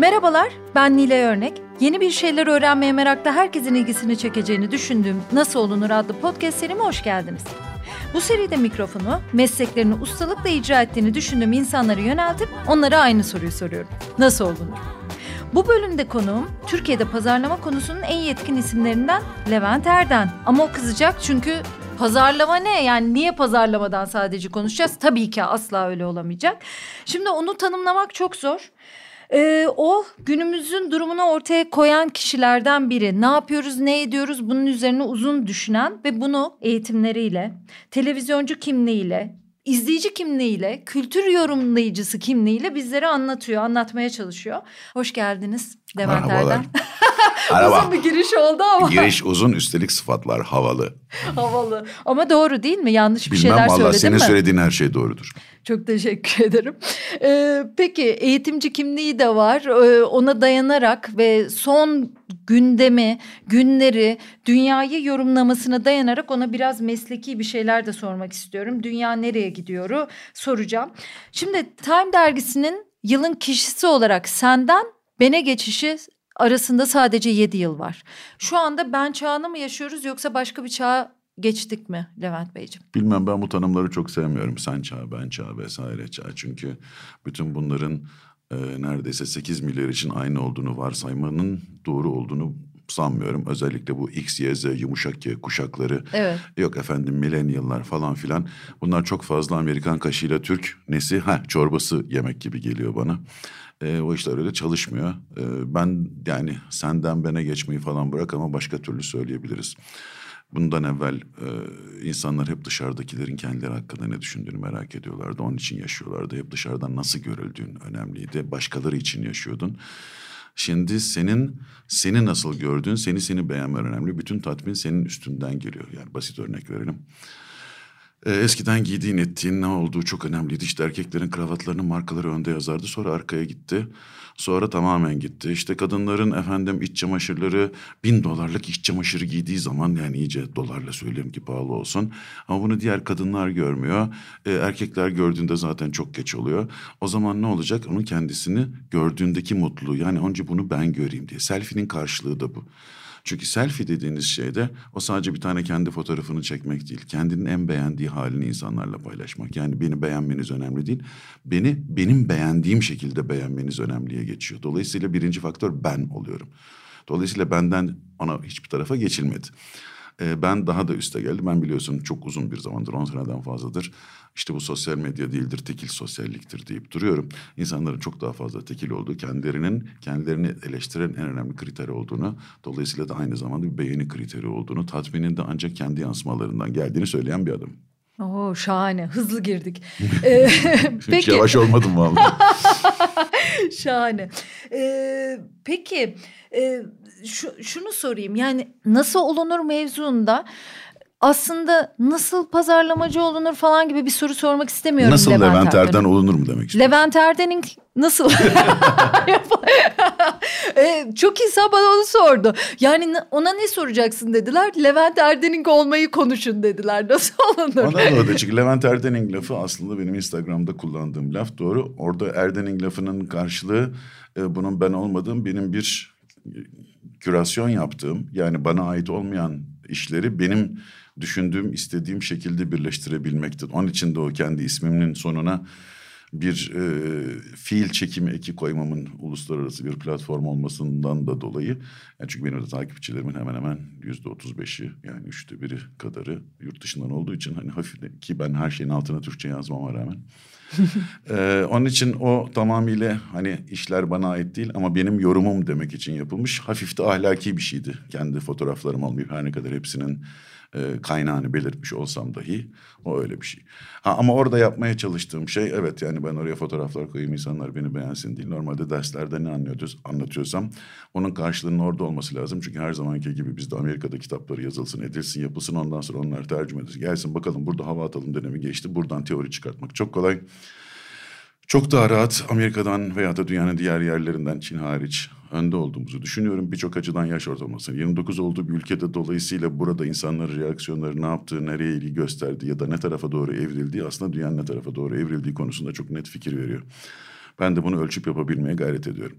Merhabalar, ben Nilay Örnek. Yeni bir şeyler öğrenmeye merakta herkesin ilgisini çekeceğini düşündüğüm Nasıl Olunur adlı podcast serime hoş geldiniz. Bu seride mikrofonu mesleklerini ustalıkla icra ettiğini düşündüğüm insanlara yöneltip onlara aynı soruyu soruyorum. Nasıl olunur? Bu bölümde konuğum Türkiye'de pazarlama konusunun en yetkin isimlerinden Levent Erden. Ama o kızacak çünkü pazarlama ne? Yani niye pazarlamadan sadece konuşacağız? Tabii ki asla öyle olamayacak. Şimdi onu tanımlamak çok zor. Ee, o günümüzün durumunu ortaya koyan kişilerden biri. Ne yapıyoruz, ne ediyoruz bunun üzerine uzun düşünen ve bunu eğitimleriyle, televizyoncu kimliğiyle, izleyici kimliğiyle, kültür yorumlayıcısı kimliğiyle bizlere anlatıyor, anlatmaya çalışıyor. Hoş geldiniz Levent Merhabalar. Erdem. Merhaba. Uzun bir giriş oldu ama Giriş uzun üstelik sıfatlar havalı. havalı. Ama doğru değil mi? Yanlış bir Bilmem şeyler söyledim senin mi? söylediğin her şey doğrudur. Çok teşekkür ederim. Ee, peki eğitimci kimliği de var. Ee, ona dayanarak ve son gündemi, günleri, dünyayı yorumlamasına dayanarak ona biraz mesleki bir şeyler de sormak istiyorum. Dünya nereye gidiyoru soracağım. Şimdi Time dergisinin yılın kişisi olarak senden bene geçişi arasında sadece 7 yıl var. Şu anda ben çağını mı yaşıyoruz yoksa başka bir çağa geçtik mi Levent Beyciğim? Bilmem ben bu tanımları çok sevmiyorum. Sen çağ, ben çağ vesaire çağ. Çünkü bütün bunların e, neredeyse 8 milyar için aynı olduğunu varsaymanın doğru olduğunu sanmıyorum. Özellikle bu X, Y, Z, yumuşak Y kuşakları. Evet. Yok efendim milenyıllar falan filan. Bunlar çok fazla Amerikan kaşığıyla Türk nesi ha çorbası yemek gibi geliyor bana. E, o işler öyle çalışmıyor. E, ben yani senden bene geçmeyi falan bırak ama başka türlü söyleyebiliriz. Bundan evvel e, insanlar hep dışarıdakilerin kendileri hakkında ne düşündüğünü merak ediyorlardı. Onun için yaşıyorlardı. Hep dışarıdan nasıl görüldüğün önemliydi. Başkaları için yaşıyordun. Şimdi senin seni nasıl gördüğün, seni seni beğenmen önemli. Bütün tatmin senin üstünden geliyor. Yani basit örnek verelim. Ee, eskiden giydiğin ettiğin ne olduğu çok önemliydi. İşte erkeklerin kravatlarının markaları önde yazardı. Sonra arkaya gitti. Sonra tamamen gitti. İşte kadınların efendim iç çamaşırları bin dolarlık iç çamaşırı giydiği zaman yani iyice dolarla söyleyeyim ki pahalı olsun. Ama bunu diğer kadınlar görmüyor. Ee, erkekler gördüğünde zaten çok geç oluyor. O zaman ne olacak? Onun kendisini gördüğündeki mutluluğu yani önce bunu ben göreyim diye. Selfie'nin karşılığı da bu. Çünkü selfie dediğiniz şeyde o sadece bir tane kendi fotoğrafını çekmek değil. Kendinin en beğendiği halini insanlarla paylaşmak. Yani beni beğenmeniz önemli değil. Beni benim beğendiğim şekilde beğenmeniz önemliye geçiyor. Dolayısıyla birinci faktör ben oluyorum. Dolayısıyla benden ona hiçbir tarafa geçilmedi. Ee, ben daha da üste geldim. Ben biliyorsun çok uzun bir zamandır, on seneden fazladır. İşte bu sosyal medya değildir, tekil sosyalliktir deyip duruyorum. İnsanların çok daha fazla tekil olduğu, kendilerinin kendilerini eleştiren en önemli kriter olduğunu, dolayısıyla da aynı zamanda bir beğeni kriteri olduğunu, tatminin de ancak kendi yansımalarından geldiğini söyleyen bir adam. Oo şahane. Hızlı girdik. Ee, Hiç peki. yavaş olmadım vallahi. şahane. Ee, peki e, şu, şunu sorayım. Yani nasıl olunur mevzuunda aslında nasıl pazarlamacı olunur falan gibi bir soru sormak istemiyorum. Nasıl Levent, Erden'e. Erden olunur mu demek istiyorsun? Levent Erden'in nasıl? Ee, çok insan bana onu sordu. Yani na- ona ne soracaksın dediler. Levent Erden'in olmayı konuşun dediler. Nasıl olunur? Ona da öyle çünkü Levent Erdening lafı aslında benim Instagram'da kullandığım laf doğru. Orada Erdening lafının karşılığı e, bunun ben olmadığım benim bir e, kürasyon yaptığım yani bana ait olmayan işleri benim düşündüğüm istediğim şekilde birleştirebilmektir. Onun için de o kendi ismimin sonuna bir e, fiil çekimi eki koymamın uluslararası bir platform olmasından da dolayı. Yani çünkü benim de takipçilerimin hemen hemen yüzde otuz beşi yani üçte biri kadarı yurt dışından olduğu için hani hafif ki ben her şeyin altına Türkçe yazmama rağmen. Ee, onun için o tamamıyla hani işler bana ait değil ama benim yorumum demek için yapılmış. Hafif de ahlaki bir şeydi. Kendi fotoğraflarım olmayıp her ne kadar hepsinin e, kaynağını belirtmiş olsam dahi o öyle bir şey. Ha, ama orada yapmaya çalıştığım şey evet yani ben oraya fotoğraflar koyayım insanlar beni beğensin değil. Normalde derslerde ne anlıyoruz, anlatıyorsam onun karşılığının orada olması lazım. Çünkü her zamanki gibi bizde Amerika'da kitapları yazılsın, edilsin, yapılsın ondan sonra onlar tercüme edilsin. Gelsin bakalım burada hava atalım dönemi geçti. Buradan teori çıkartmak çok kolay. Çok daha rahat Amerika'dan veya da dünyanın diğer yerlerinden Çin hariç önde olduğumuzu düşünüyorum. Birçok açıdan yaş ortalaması. 29 olduğu bir ülkede dolayısıyla burada insanların reaksiyonları ne yaptığı, nereye ilgi gösterdiği ya da ne tarafa doğru evrildiği aslında dünyanın ne tarafa doğru evrildiği konusunda çok net fikir veriyor. Ben de bunu ölçüp yapabilmeye gayret ediyorum.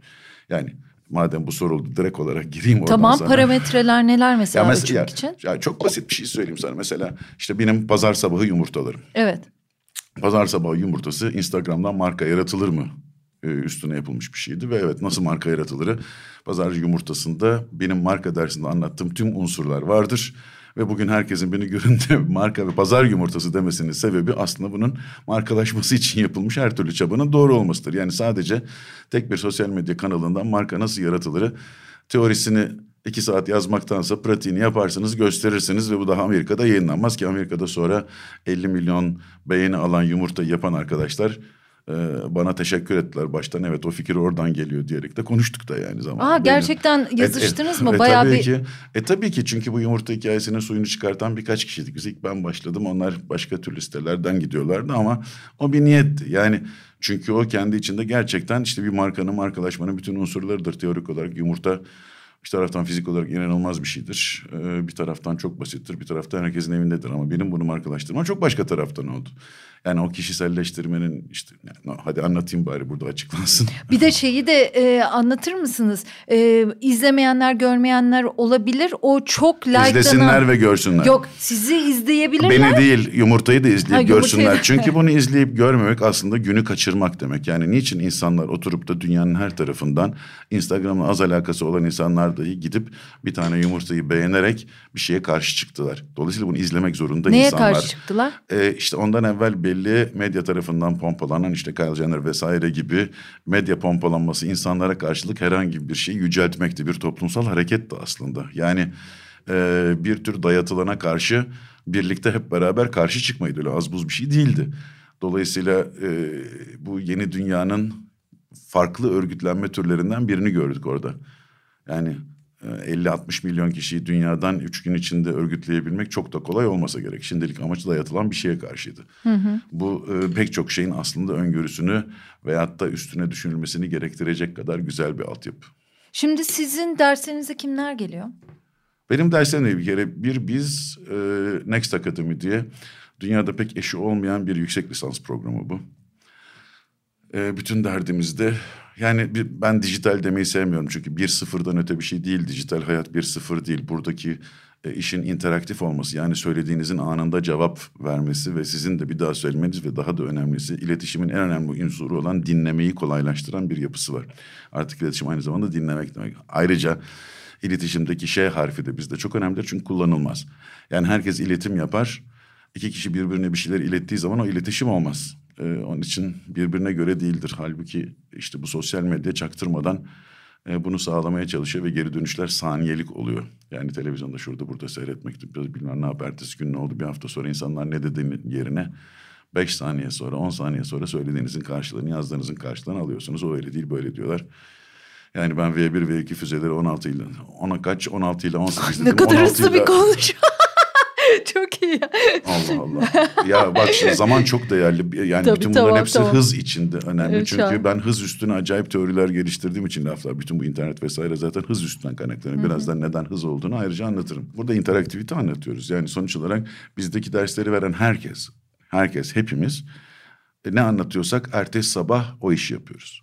Yani madem bu soruldu direkt olarak gireyim oradan Tamam sana. parametreler neler mesela, Ya mes- ölçmek ya- için? ya çok basit bir şey söyleyeyim sana. Mesela işte benim pazar sabahı yumurtalarım. Evet. Pazar sabahı yumurtası Instagram'dan marka yaratılır mı? Ee, üstüne yapılmış bir şeydi ve evet nasıl marka yaratılırı pazar yumurtasında benim marka dersinde anlattığım tüm unsurlar vardır. Ve bugün herkesin beni görünce marka ve pazar yumurtası demesinin sebebi aslında bunun markalaşması için yapılmış her türlü çabanın doğru olmasıdır. Yani sadece tek bir sosyal medya kanalından marka nasıl yaratılırı teorisini iki saat yazmaktansa pratiğini yaparsınız gösterirsiniz ve bu daha Amerika'da yayınlanmaz ki Amerika'da sonra 50 milyon beğeni alan yumurta yapan arkadaşlar e, bana teşekkür ettiler baştan evet o fikir oradan geliyor diyerek de konuştuk da yani zamanında. Aa gerçekten yazıştınız mı? E, Bayağı tabii bir ki. E tabii ki çünkü bu yumurta hikayesinin suyunu çıkartan birkaç kişiydik. Biz ilk ben başladım onlar başka türlü sitelerden gidiyorlardı ama o bir niyetti. Yani çünkü o kendi içinde gerçekten işte bir markanın markalaşmanın bütün unsurlarıdır. Teorik olarak yumurta bir taraftan fizik olarak inanılmaz bir şeydir. Ee, bir taraftan çok basittir. Bir taraftan herkesin evindedir. Ama benim bunu markalaştırmam çok başka taraftan oldu. Yani o kişiselleştirmenin işte yani hadi anlatayım bari burada açıklansın. Bir de şeyi de e, anlatır mısınız? E, izlemeyenler, görmeyenler olabilir. O çok likelanan... İzlesinler ve görsünler. Yok sizi izleyebilirler. Beni değil yumurtayı da izleyip Ha, yumurtayı görsünler. da. Çünkü bunu izleyip görmemek aslında günü kaçırmak demek. Yani niçin insanlar oturup da dünyanın her tarafından Instagram'la az alakası olan insanlar dahi gidip bir tane yumurtayı beğenerek bir şeye karşı çıktılar. Dolayısıyla bunu izlemek zorunda Neye insanlar. karşı çıktılar? Ee, işte ondan evvel belli medya tarafından pompalanan işte Kyle Jenner vesaire gibi medya pompalanması insanlara karşılık herhangi bir şeyi yüceltmekti. Bir toplumsal hareketti aslında. Yani e, bir tür dayatılana karşı birlikte hep beraber karşı çıkmaydı. Öyle az buz bir şey değildi. Dolayısıyla e, bu yeni dünyanın farklı örgütlenme türlerinden birini gördük orada. Yani 50-60 milyon kişiyi dünyadan üç gün içinde örgütleyebilmek çok da kolay olmasa gerek. Şimdilik amacı dayatılan bir şeye karşıydı. Bu e, pek çok şeyin aslında öngörüsünü veyahut da üstüne düşünülmesini gerektirecek kadar güzel bir altyapı. Şimdi sizin derslerinize kimler geliyor? Benim derslerim bir kere bir biz e, Next Academy diye dünyada pek eşi olmayan bir yüksek lisans programı bu. E, bütün derdimizde yani ben dijital demeyi sevmiyorum çünkü bir sıfırdan öte bir şey değil. Dijital hayat bir sıfır değil. Buradaki e, işin interaktif olması yani söylediğinizin anında cevap vermesi ve sizin de bir daha söylemeniz ve daha da önemlisi iletişimin en önemli unsuru olan dinlemeyi kolaylaştıran bir yapısı var. Artık iletişim aynı zamanda dinlemek demek. Ayrıca iletişimdeki şey harfi de bizde çok önemlidir çünkü kullanılmaz. Yani herkes iletim yapar. İki kişi birbirine bir şeyler ilettiği zaman o iletişim olmaz. Ee, onun için birbirine göre değildir. Halbuki işte bu sosyal medya çaktırmadan e, bunu sağlamaya çalışıyor ve geri dönüşler saniyelik oluyor. Yani televizyonda şurada burada seyretmek biraz bilmem ne yapar. Ertesi gün ne oldu bir hafta sonra insanlar ne dediğinin yerine beş saniye sonra on saniye sonra söylediğinizin karşılığını yazdığınızın karşılığını alıyorsunuz. O öyle değil böyle diyorlar. Yani ben V1 V2 füzeleri 16 ile ona kaç 16 ile 18 dedim. Ne kadar 16 hızlı bir konuşma. Allah Allah. Ya bak şimdi zaman çok değerli. Yani Tabii, bütün bunların tamam, hepsi tamam. hız içinde önemli. Evet, Çünkü ben hız üstüne acayip teoriler geliştirdiğim için laflar. Bütün bu internet vesaire zaten hız üstünden kaynaklanıyor. Birazdan neden hız olduğunu ayrıca anlatırım. Burada interaktivite anlatıyoruz. Yani sonuç olarak bizdeki dersleri veren herkes, herkes, hepimiz e, ne anlatıyorsak ertesi sabah o işi yapıyoruz.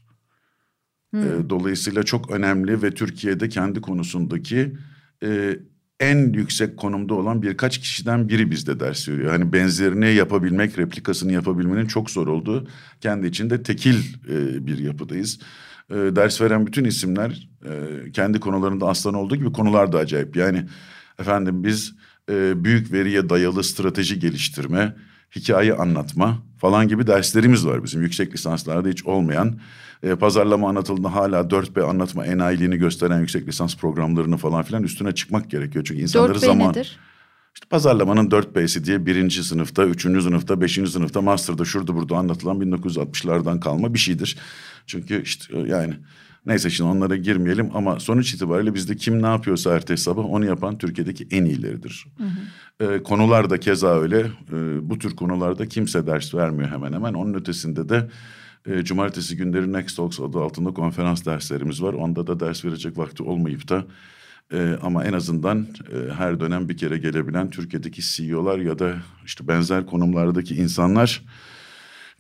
E, dolayısıyla çok önemli ve Türkiye'de kendi konusundaki e, en yüksek konumda olan birkaç kişiden biri bizde ders veriyor. Hani benzerini yapabilmek, replikasını yapabilmenin çok zor olduğu kendi içinde tekil e, bir yapıdayız. E, ders veren bütün isimler e, kendi konularında aslan olduğu gibi konular da acayip. Yani efendim biz e, büyük veriye dayalı strateji geliştirme, hikaye anlatma falan gibi derslerimiz var bizim yüksek lisanslarda hiç olmayan. E, pazarlama anlatıldığında hala 4B anlatma enayiliğini gösteren yüksek lisans programlarını falan filan üstüne çıkmak gerekiyor. Çünkü insanları 4B zaman... nedir? İşte pazarlamanın 4B'si diye birinci sınıfta, üçüncü sınıfta, beşinci sınıfta, master'da şurada burada anlatılan 1960'lardan kalma bir şeydir. Çünkü işte yani neyse şimdi onlara girmeyelim ama sonuç itibariyle bizde kim ne yapıyorsa ertesi sabah onu yapan Türkiye'deki en iyileridir. Ee, konular da keza öyle. Ee, bu tür konularda kimse ders vermiyor hemen hemen. Onun ötesinde de e, cumartesi günleri Next Talks adı altında konferans derslerimiz var. Onda da ders verecek vakti olmayıp da e, ama en azından e, her dönem bir kere gelebilen Türkiye'deki CEO'lar ya da işte benzer konumlardaki insanlar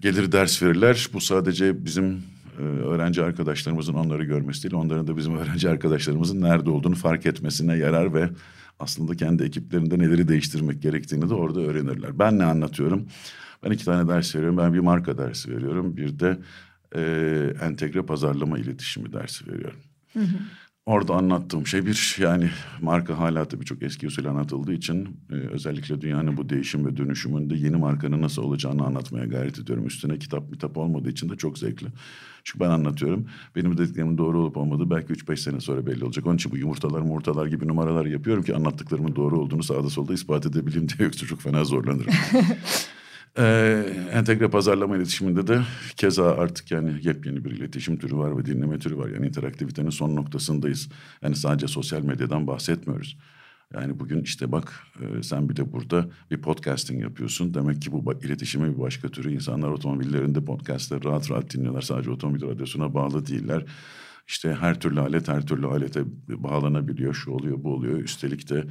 gelir ders verirler. Bu sadece bizim öğrenci arkadaşlarımızın onları görmesi değil, onların da bizim öğrenci arkadaşlarımızın nerede olduğunu fark etmesine yarar ve aslında kendi ekiplerinde neleri değiştirmek gerektiğini de orada öğrenirler. Ben ne anlatıyorum? Ben iki tane ders veriyorum. Ben bir marka dersi veriyorum. Bir de e, entegre pazarlama iletişimi dersi veriyorum. Hı hı. Orada anlattığım şey bir yani marka hala tabii çok eski usul anlatıldığı için e, özellikle dünyanın bu değişim ve dönüşümünde yeni markanın nasıl olacağını anlatmaya gayret ediyorum. Üstüne kitap kitap olmadığı için de çok zevkli. Çünkü ben anlatıyorum. Benim dediklerimin doğru olup olmadığı belki üç beş sene sonra belli olacak. Onun için bu yumurtalar murtalar gibi numaralar yapıyorum ki anlattıklarımın doğru olduğunu sağda solda ispat edebileyim diye yoksa çok fena zorlanırım. Ee, entegre pazarlama iletişiminde de keza artık yani yepyeni bir iletişim türü var ve dinleme türü var. Yani interaktivitenin son noktasındayız. Yani sadece sosyal medyadan bahsetmiyoruz. Yani bugün işte bak e, sen bir de burada bir podcasting yapıyorsun. Demek ki bu iletişime bir başka türü. insanlar otomobillerinde podcastları rahat rahat dinliyorlar. Sadece otomobil radyosuna bağlı değiller. İşte her türlü alet her türlü alete bağlanabiliyor. Şu oluyor bu oluyor. Üstelik de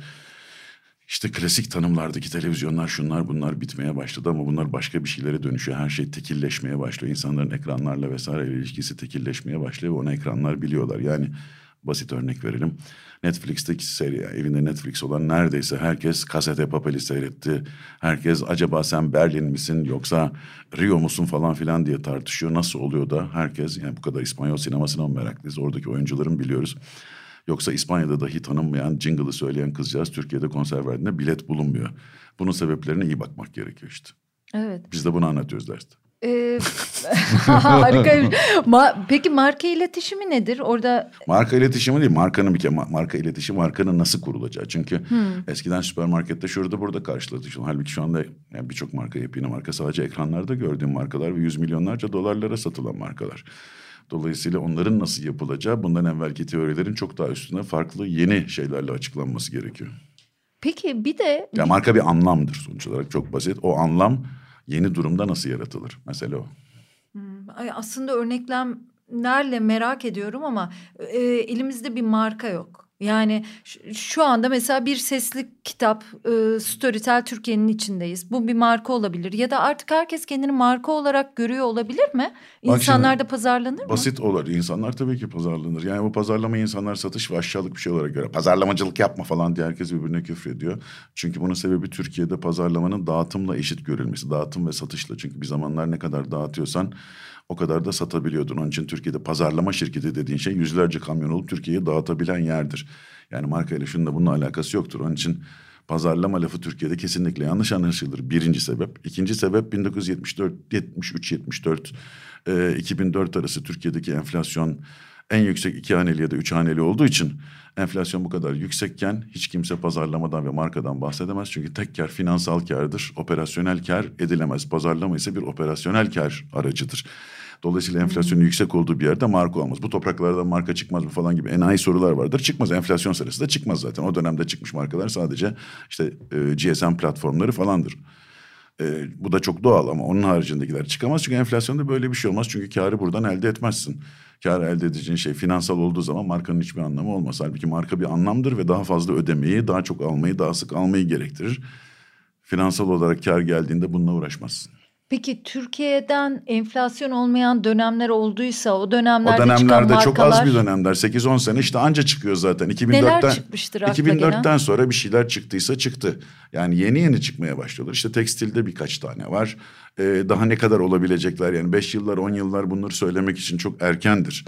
işte klasik tanımlardaki televizyonlar şunlar bunlar bitmeye başladı ama bunlar başka bir şeylere dönüşüyor. Her şey tekilleşmeye başlıyor. İnsanların ekranlarla vesaire ilişkisi tekilleşmeye başlıyor ve onu ekranlar biliyorlar. Yani basit örnek verelim. Netflix'teki seri evinde Netflix olan neredeyse herkes kasete papeli seyretti. Herkes acaba sen Berlin misin yoksa Rio musun falan filan diye tartışıyor. Nasıl oluyor da herkes yani bu kadar İspanyol sinemasına meraklıyız? Oradaki oyuncuların biliyoruz. Yoksa İspanya'da dahi tanınmayan jingle'ı söyleyen kızcağız Türkiye'de konser verdiğinde bilet bulunmuyor. Bunun sebeplerine iyi bakmak gerekiyor işte. Evet. Biz de bunu anlatıyoruz derste. Ee, harika. Ma peki marka iletişimi nedir? Orada marka iletişimi değil, markanın bir kere marka iletişimi markanın nasıl kurulacağı. Çünkü hmm. eskiden süpermarkette şurada burada karşılaşıyorsun. Halbuki şu anda yani birçok marka yepyeni marka sadece ekranlarda gördüğüm markalar ve yüz milyonlarca dolarlara satılan markalar. Dolayısıyla onların nasıl yapılacağı bundan evvelki teorilerin çok daha üstüne farklı yeni şeylerle açıklanması gerekiyor. Peki bir de... Ya marka bir anlamdır sonuç olarak çok basit. O anlam yeni durumda nasıl yaratılır? Mesela o. Hmm, aslında örneklemlerle merak ediyorum ama e, elimizde bir marka yok. Yani şu anda mesela bir sesli kitap e, Storytel Türkiye'nin içindeyiz. Bu bir marka olabilir ya da artık herkes kendini marka olarak görüyor olabilir mi? İnsanlar da pazarlanır mı? Basit olur. İnsanlar tabii ki pazarlanır. Yani bu pazarlama insanlar satış ve aşağılık bir şey olarak göre. Pazarlamacılık yapma falan diye herkes birbirine küfrediyor. Çünkü bunun sebebi Türkiye'de pazarlamanın dağıtımla eşit görülmesi. Dağıtım ve satışla. Çünkü bir zamanlar ne kadar dağıtıyorsan o kadar da satabiliyordun. Onun için Türkiye'de pazarlama şirketi dediğin şey yüzlerce kamyon olup Türkiye'ye dağıtabilen yerdir. Yani markayla şunun da bunun alakası yoktur. Onun için pazarlama lafı Türkiye'de kesinlikle yanlış anlaşılır. Birinci sebep. İkinci sebep 1974, 73, 74, e, 2004 arası Türkiye'deki enflasyon en yüksek iki haneli ya da üç haneli olduğu için enflasyon bu kadar yüksekken hiç kimse pazarlamadan ve markadan bahsedemez. Çünkü tek kar finansal kardır. Operasyonel kar edilemez. Pazarlama ise bir operasyonel kar aracıdır. Dolayısıyla enflasyonun yüksek olduğu bir yerde marka olmaz. Bu topraklarda marka çıkmaz mı falan gibi enayi sorular vardır. Çıkmaz. Enflasyon sırasında çıkmaz zaten. O dönemde çıkmış markalar sadece işte e, GSM platformları falandır. E, bu da çok doğal ama onun haricindekiler çıkamaz. Çünkü enflasyonda böyle bir şey olmaz. Çünkü karı buradan elde etmezsin. Kar elde edeceğin şey finansal olduğu zaman markanın hiçbir anlamı olmaz. Halbuki marka bir anlamdır ve daha fazla ödemeyi, daha çok almayı, daha sık almayı gerektirir. Finansal olarak kar geldiğinde bununla uğraşmazsın. Peki Türkiye'den enflasyon olmayan dönemler olduysa o dönemlerde, o dönemlerde çıkan çok az bir dönemler 8-10 sene işte anca çıkıyor zaten. 2004'ten, Neler çıkmıştır 2004'ten sonra bir şeyler çıktıysa çıktı. Yani yeni yeni çıkmaya başlıyorlar. İşte tekstilde birkaç tane var. Ee, daha ne kadar olabilecekler yani 5 yıllar 10 yıllar bunları söylemek için çok erkendir.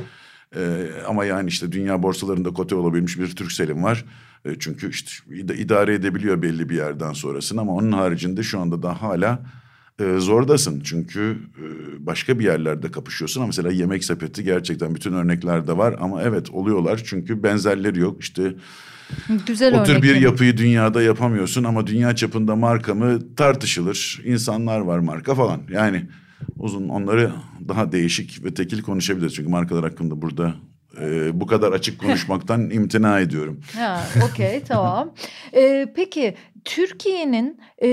Ee, ama yani işte dünya borsalarında kote olabilmiş bir Türksel'im var. Ee, çünkü işte idare edebiliyor belli bir yerden sonrasını ama onun haricinde şu anda da hala e, zordasın. Çünkü e, başka bir yerlerde kapışıyorsun ama mesela yemek sepeti gerçekten bütün örneklerde var ama evet oluyorlar çünkü benzerleri yok. İşte Güzel o tür bir yapıyı dünyada yapamıyorsun ama dünya çapında marka mı tartışılır. İnsanlar var marka falan. Yani uzun onları daha değişik ve tekil konuşabiliriz. Çünkü markalar hakkında burada e, bu kadar açık konuşmaktan imtina ediyorum. Ha, okey tamam. Ee, peki Türkiye'nin e,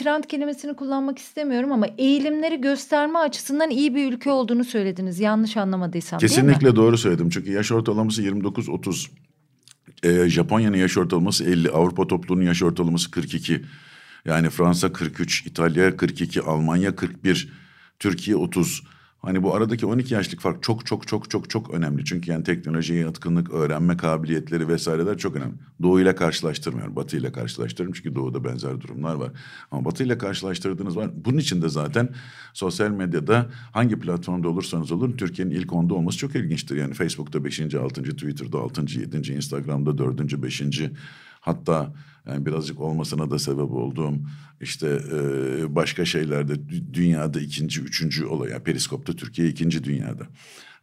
trend kelimesini kullanmak istemiyorum ama eğilimleri gösterme açısından iyi bir ülke olduğunu söylediniz. Yanlış anlamadıysam Kesinlikle doğru söyledim. Çünkü yaş ortalaması 29-30. Ee, Japonya'nın yaş ortalaması 50. Avrupa topluluğunun yaş ortalaması 42. Yani Fransa 43, İtalya 42, Almanya 41, Türkiye 30. Hani bu aradaki 12 yaşlık fark çok çok çok çok çok önemli. Çünkü yani teknolojiye yatkınlık, öğrenme kabiliyetleri vesaireler çok önemli. Doğu ile karşılaştırmıyorum. Batı ile karşılaştırıyorum çünkü doğuda benzer durumlar var. Ama Batı ile karşılaştırdığınız var. Bunun için de zaten sosyal medyada hangi platformda olursanız olun Türkiye'nin ilk onda olması çok ilginçtir. Yani Facebook'ta 5. 6. Twitter'da 6. 7. Instagram'da 4. 5. Hatta yani birazcık olmasına da sebep olduğum işte e, başka şeylerde dünyada ikinci, üçüncü olay. Yani Periskop'ta Türkiye ikinci dünyada.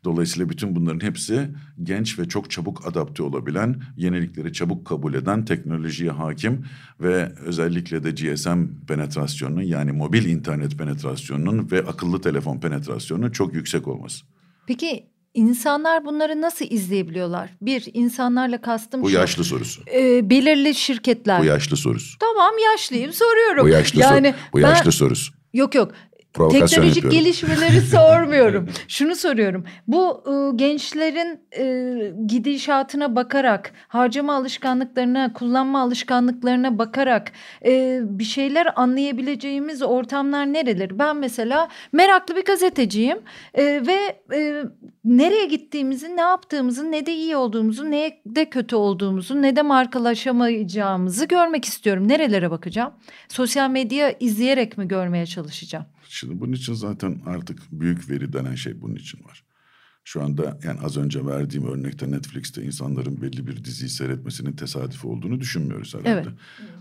Dolayısıyla bütün bunların hepsi genç ve çok çabuk adapte olabilen, yenilikleri çabuk kabul eden, teknolojiye hakim ve özellikle de GSM penetrasyonunun yani mobil internet penetrasyonunun ve akıllı telefon penetrasyonunun çok yüksek olması. Peki İnsanlar bunları nasıl izleyebiliyorlar? Bir, insanlarla kastım Bu şu. yaşlı sorusu. E, belirli şirketler. Bu yaşlı sorusu. Tamam yaşlıyım soruyorum. Bu yaşlı, yani sor, bu yaşlı ben, sorusu. Yok yok teknolojik yapıyorum. gelişmeleri sormuyorum. Şunu soruyorum. Bu e, gençlerin e, gidişatına bakarak, harcama alışkanlıklarına, kullanma alışkanlıklarına bakarak e, bir şeyler anlayabileceğimiz ortamlar nereler? Ben mesela meraklı bir gazeteciyim e, ve e, nereye gittiğimizi, ne yaptığımızı, ne de iyi olduğumuzu, ne de kötü olduğumuzu, ne de markalaşamayacağımızı görmek istiyorum. Nerelere bakacağım? Sosyal medya izleyerek mi görmeye çalışacağım? Şimdi bunun için zaten artık büyük veri denen şey bunun için var. Şu anda yani az önce verdiğim örnekte Netflix'te insanların belli bir diziyi seyretmesinin tesadüf olduğunu düşünmüyoruz herhalde. Evet.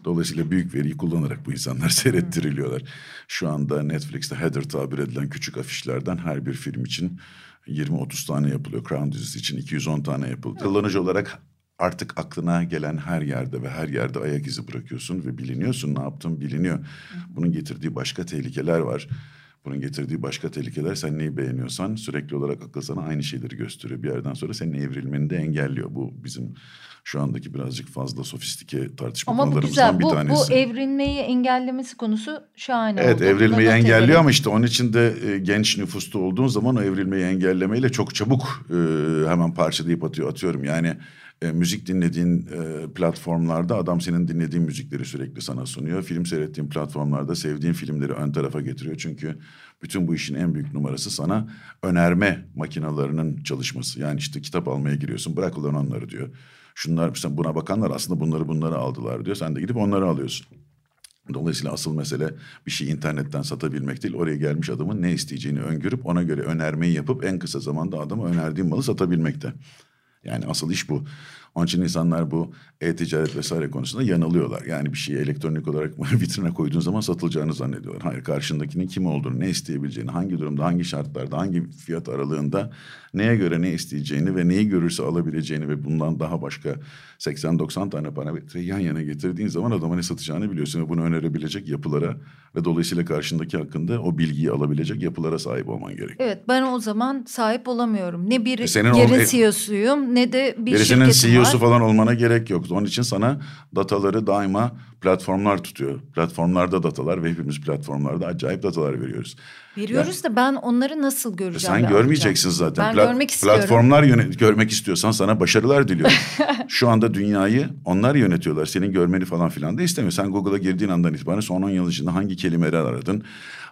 Dolayısıyla büyük veriyi kullanarak bu insanlar seyrettiriliyorlar. Şu anda Netflix'te header tabir edilen küçük afişlerden her bir film için 20-30 tane yapılıyor. Crown dizisi için 210 tane yapıldı. Kullanıcı olarak artık aklına gelen her yerde ve her yerde ayak izi bırakıyorsun ve biliniyorsun ne yaptın biliniyor. Bunun getirdiği başka tehlikeler var. Bunun getirdiği başka tehlikeler sen neyi beğeniyorsan sürekli olarak akıl sana aynı şeyleri gösteriyor. Bir yerden sonra senin evrilmeni de engelliyor. Bu bizim şu andaki birazcık fazla sofistike tartışma ama konularımızdan bu güzel. bir tanesi. Bu evrilmeyi engellemesi konusu şahane Evet oldu. evrilmeyi Buna engelliyor ama işte onun için de e, genç nüfusta olduğun zaman o evrilmeyi engellemeyle çok çabuk e, hemen parçalayıp atıyor atıyorum. Yani e, müzik dinlediğin e, platformlarda adam senin dinlediğin müzikleri sürekli sana sunuyor. Film seyrettiğin platformlarda sevdiğin filmleri ön tarafa getiriyor. Çünkü bütün bu işin en büyük numarası sana önerme makinalarının çalışması. Yani işte kitap almaya giriyorsun bırak ulan onları diyor. Şunlar sen buna bakanlar aslında bunları bunları aldılar diyor. Sen de gidip onları alıyorsun. Dolayısıyla asıl mesele bir şey internetten satabilmek değil. Oraya gelmiş adamın ne isteyeceğini öngörüp ona göre önermeyi yapıp en kısa zamanda adama önerdiğin malı satabilmekte. Yani asıl iş bu. Onun için insanlar bu e-ticaret vesaire konusunda yanılıyorlar. Yani bir şeyi elektronik olarak vitrine koyduğun zaman satılacağını zannediyorlar. Hayır karşındakinin kim olduğunu, ne isteyebileceğini, hangi durumda, hangi şartlarda, hangi fiyat aralığında neye göre ne isteyeceğini ve neyi görürse alabileceğini ve bundan daha başka 80-90 tane parametreyi yan yana getirdiğin zaman adama ne satacağını biliyorsun ve bunu önerebilecek yapılara ve dolayısıyla karşındaki hakkında o bilgiyi alabilecek yapılara sahip olman gerekiyor. Evet ben o zaman sahip olamıyorum. Ne bir e senin yerin o, CEO'suyum ne de bir şirketim CEO'su falan olmana gerek yok. Onun için sana dataları daima platformlar tutuyor. Platformlarda datalar ve hepimiz platformlarda acayip datalar veriyoruz. Veriyoruz yani, da ben onları nasıl göreceğim? Sen görmeyeceksin alacağım. zaten. Ben Pla- görmek istiyorum. Platformlar yönet- görmek istiyorsan sana başarılar diliyorum. Şu anda dünyayı onlar yönetiyorlar. Senin görmeni falan filan da istemiyor. Sen Google'a girdiğin andan itibaren son 10 yıl içinde hangi kelimeleri aradın?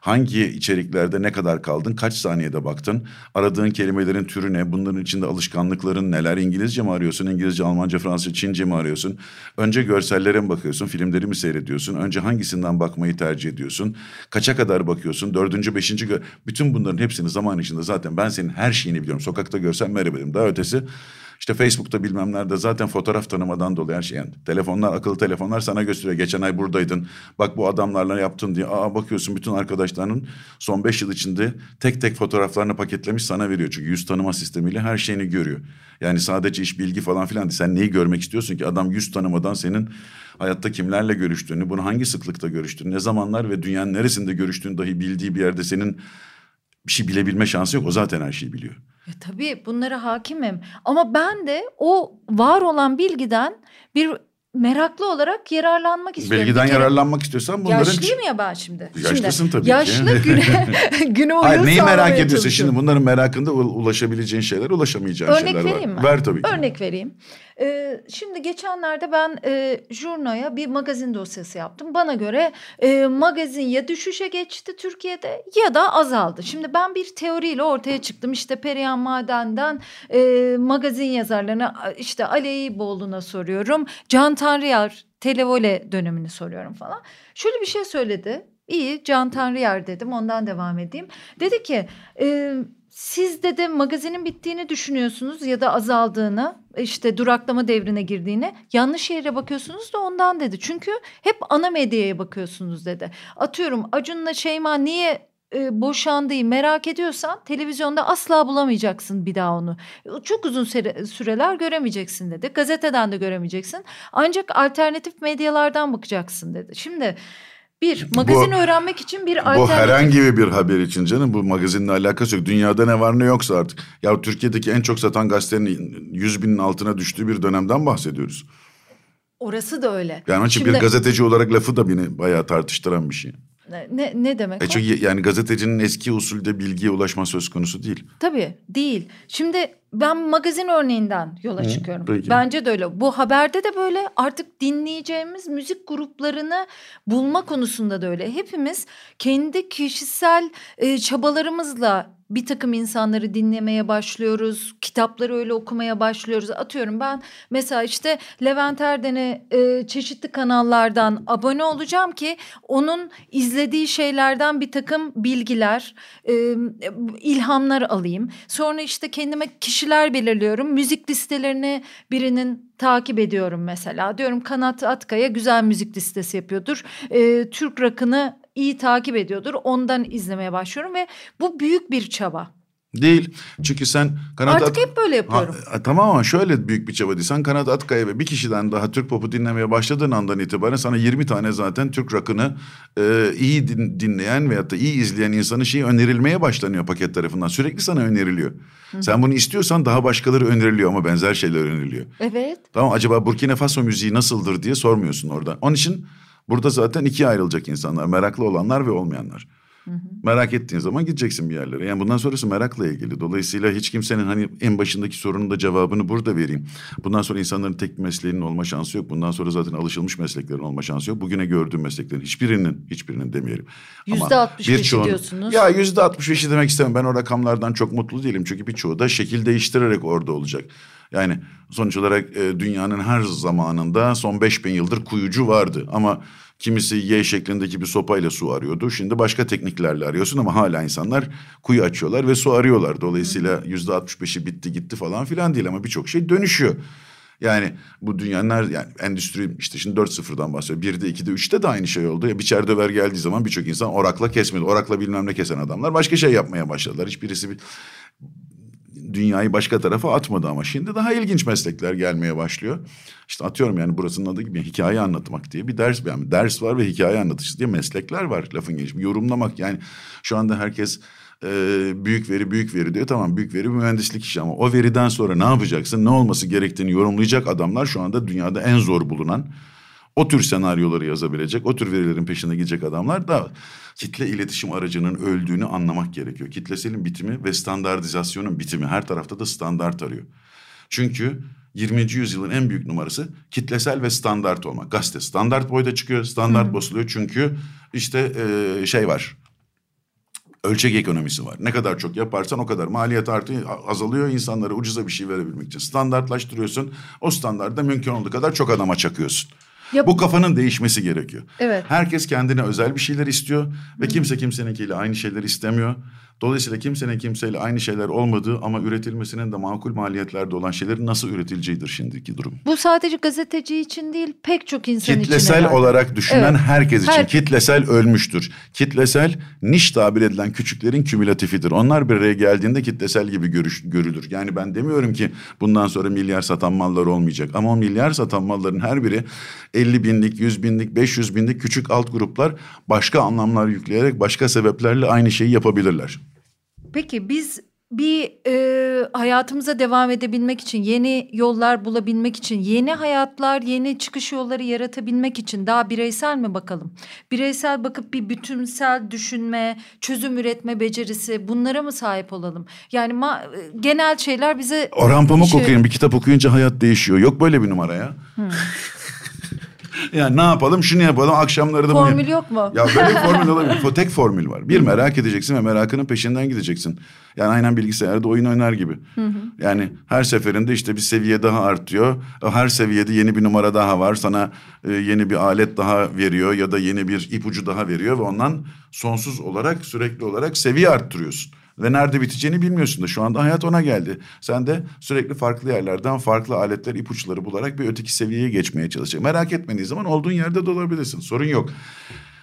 Hangi içeriklerde ne kadar kaldın? Kaç saniyede baktın? Aradığın kelimelerin türü ne? Bunların içinde alışkanlıkların neler? İngilizce mi arıyorsun? İngilizce, Almanca, Fransızca, Çince mi arıyorsun? Önce görsellere mi bakıyorsun? Filmleri mi seyrediyorsun? Önce hangisinden bakmayı tercih ediyorsun? Kaça kadar bakıyorsun? Dördüncü, beşinci... Bütün bunların hepsini zaman içinde zaten ben senin her şeyini biliyorum. Sokakta görsem merhaba dedim. Daha ötesi işte Facebook'ta bilmem nerede zaten fotoğraf tanımadan dolayı her şey. Yani telefonlar, akıllı telefonlar sana gösteriyor. Geçen ay buradaydın. Bak bu adamlarla yaptın diye. Aa bakıyorsun bütün arkadaşlarının son beş yıl içinde tek tek fotoğraflarını paketlemiş sana veriyor. Çünkü yüz tanıma sistemiyle her şeyini görüyor. Yani sadece iş bilgi falan filan değil. Sen neyi görmek istiyorsun ki? Adam yüz tanımadan senin hayatta kimlerle görüştüğünü, bunu hangi sıklıkta görüştüğünü, ne zamanlar ve dünyanın neresinde görüştüğünü dahi bildiği bir yerde senin bir şey bilebilme şansı yok. O zaten her şeyi biliyor. Ya tabii bunlara hakimim ama ben de o var olan bilgiden bir meraklı olarak yararlanmak istiyorum. Bilgiden yararlanmak istiyorsan bunların... Yaşlıyım ya ben şimdi. Yaşlısın tabii yaşlı ki. Güne, güne uyum Hayır neyi merak ediyorsun? Şimdi bunların merakında ulaşabileceğin şeyler ulaşamayacağın Örnek şeyler var. Örnek vereyim mi? Ver tabii ki. Örnek vereyim. Ee, şimdi geçenlerde ben e, Jurna'ya bir magazin dosyası yaptım. Bana göre e, magazin ya düşüşe geçti Türkiye'de ya da azaldı. Şimdi ben bir teoriyle ortaya çıktım. İşte Perihan Maden'den e, magazin yazarlarına işte Ali Eyüboğlu'na soruyorum. Can Tanrıyar televole dönemini soruyorum falan. Şöyle bir şey söyledi. İyi Can Tanrıyar dedim ondan devam edeyim. Dedi ki e, siz de magazinin bittiğini düşünüyorsunuz ya da azaldığını işte duraklama devrine girdiğini yanlış yere bakıyorsunuz da ondan dedi. Çünkü hep ana medyaya bakıyorsunuz dedi. Atıyorum Acun'la Şeyma niye e, boşandığı merak ediyorsan televizyonda asla bulamayacaksın bir daha onu. Çok uzun süre, süreler göremeyeceksin dedi. Gazeteden de göremeyeceksin. Ancak alternatif medyalardan bakacaksın dedi. Şimdi bir, magazin bu, öğrenmek için bir alternatif. Bu herhangi bir haber için canım bu magazinle alakası yok. Dünyada ne var ne yoksa artık. Ya Türkiye'deki en çok satan gazetenin 100 binin altına düştüğü bir dönemden bahsediyoruz. Orası da öyle. Yani için Şimdi... bir gazeteci olarak lafı da beni bayağı tartıştıran bir şey. Ne, ne demek e çünkü yani gazetecinin eski usulde bilgiye ulaşma söz konusu değil. Tabii değil. Şimdi ben magazin örneğinden yola Hı, çıkıyorum. Peki. Bence de öyle. Bu haberde de böyle artık dinleyeceğimiz müzik gruplarını bulma konusunda da öyle. Hepimiz kendi kişisel e, çabalarımızla bir takım insanları dinlemeye başlıyoruz. Kitapları öyle okumaya başlıyoruz. Atıyorum ben mesela işte Levent Erden'e e, çeşitli kanallardan abone olacağım ki onun izlediği şeylerden bir takım bilgiler, e, ilhamlar alayım. Sonra işte kendime kişiler belirliyorum. Müzik listelerini birinin takip ediyorum mesela. Diyorum Kanat Atkaya güzel müzik listesi yapıyordur. E, Türk rakını iyi takip ediyordur. Ondan izlemeye başlıyorum ve bu büyük bir çaba. Değil. Çünkü sen Kanat Artık At... hep böyle yapıyorum. Ha, tamam ama şöyle büyük bir çaba değil. Sen Kanat Atkaya ve bir kişiden daha Türk popu dinlemeye başladığın andan itibaren sana 20 tane zaten Türk rakını e, iyi din, dinleyen veyahut da iyi izleyen insanı şey önerilmeye başlanıyor paket tarafından. Sürekli sana öneriliyor. Hı. Sen bunu istiyorsan daha başkaları öneriliyor ama benzer şeyler öneriliyor. Evet. Tamam acaba Burkina Faso müziği nasıldır diye sormuyorsun orada. Onun için Burada zaten ikiye ayrılacak insanlar. Meraklı olanlar ve olmayanlar. Hı hı. Merak ettiğin zaman gideceksin bir yerlere. Yani bundan sonrası merakla ilgili. Dolayısıyla hiç kimsenin hani en başındaki sorunun da cevabını burada vereyim. Bundan sonra insanların tek mesleğinin olma şansı yok. Bundan sonra zaten alışılmış mesleklerin olma şansı yok. Bugüne gördüğüm mesleklerin hiçbirinin, hiçbirinin demeyelim. Yüzde altmış beşi diyorsunuz. Ya yüzde altmış beşi demek istemem. Ben o rakamlardan çok mutlu değilim. Çünkü birçoğu da şekil değiştirerek orada olacak. Yani sonuç olarak e, dünyanın her zamanında son beş bin yıldır kuyucu vardı. Ama Kimisi Y şeklindeki bir sopayla su arıyordu. Şimdi başka tekniklerle arıyorsun ama hala insanlar kuyu açıyorlar ve su arıyorlar. Dolayısıyla yüzde altmış beşi bitti gitti falan filan değil ama birçok şey dönüşüyor. Yani bu dünyanın her yani endüstri işte şimdi dört sıfırdan bahsediyor. Birde, ikide, üçte de aynı şey oldu. Ya biçer döver geldiği zaman birçok insan orakla kesmedi. Orakla bilmem ne kesen adamlar başka şey yapmaya başladılar. Hiçbirisi bir dünyayı başka tarafa atmadı ama şimdi daha ilginç meslekler gelmeye başlıyor. İşte atıyorum yani burasının adı gibi hikaye anlatmak diye bir ders yani ders var ve hikaye anlatıcısı diye meslekler var lafın gelişi. Yorumlamak yani şu anda herkes e, büyük veri büyük veri diyor. Tamam büyük veri mühendislik işi ama o veriden sonra ne yapacaksın ne olması gerektiğini yorumlayacak adamlar şu anda dünyada en zor bulunan o tür senaryoları yazabilecek, o tür verilerin peşinde gidecek adamlar da kitle iletişim aracının öldüğünü anlamak gerekiyor. Kitleselin bitimi ve standartizasyonun bitimi her tarafta da standart arıyor. Çünkü 20. yüzyılın en büyük numarası kitlesel ve standart olmak. Gazete standart boyda çıkıyor, standart Hı. basılıyor çünkü işte e, şey var. Ölçek ekonomisi var. Ne kadar çok yaparsan o kadar maliyet artıyor, azalıyor. insanlara ucuza bir şey verebilmek için standartlaştırıyorsun. O standartta mümkün olduğu kadar çok adama çakıyorsun. Ya, Bu kafanın değişmesi gerekiyor. Evet. Herkes kendine özel bir şeyler istiyor ve kimse kimseninkiyle aynı şeyler istemiyor. Dolayısıyla kimsenin kimseyle aynı şeyler olmadığı ama üretilmesinin de makul maliyetlerde olan şeylerin nasıl üretileceğidir şimdiki durum. Bu sadece gazeteci için değil pek çok insan Kitlesel için. Kitlesel olarak düşünen evet. herkes için. Her... Kitlesel ölmüştür. Kitlesel niş tabir edilen küçüklerin kümülatifidir. Onlar bir araya geldiğinde kitlesel gibi görüş, görülür. Yani ben demiyorum ki bundan sonra milyar satan mallar olmayacak. Ama o milyar satan malların her biri 50 binlik, 100 binlik, 500 binlik küçük alt gruplar başka anlamlar yükleyerek başka sebeplerle aynı şeyi yapabilirler. Peki biz bir e, hayatımıza devam edebilmek için, yeni yollar bulabilmek için, yeni hayatlar, yeni çıkış yolları yaratabilmek için daha bireysel mi bakalım? Bireysel bakıp bir bütünsel düşünme, çözüm üretme becerisi bunlara mı sahip olalım? Yani ma, genel şeyler bize... Orhan Pamuk şey... okuyun bir kitap okuyunca hayat değişiyor. Yok böyle bir numara ya. Hmm. Yani ne yapalım şunu yapalım akşamları da bunu Formül yok mu? Ya böyle formül olabilir. Tek formül var. Bir merak edeceksin ve merakının peşinden gideceksin. Yani aynen bilgisayarda oyun oynar gibi. Hı hı. Yani her seferinde işte bir seviye daha artıyor. Her seviyede yeni bir numara daha var. Sana e, yeni bir alet daha veriyor ya da yeni bir ipucu daha veriyor ve ondan sonsuz olarak sürekli olarak seviye arttırıyorsun. Ve nerede biteceğini bilmiyorsun da şu anda hayat ona geldi. Sen de sürekli farklı yerlerden farklı aletler, ipuçları bularak bir öteki seviyeye geçmeye çalışacaksın. Merak etmediğin zaman olduğun yerde de olabilirsin. Sorun yok.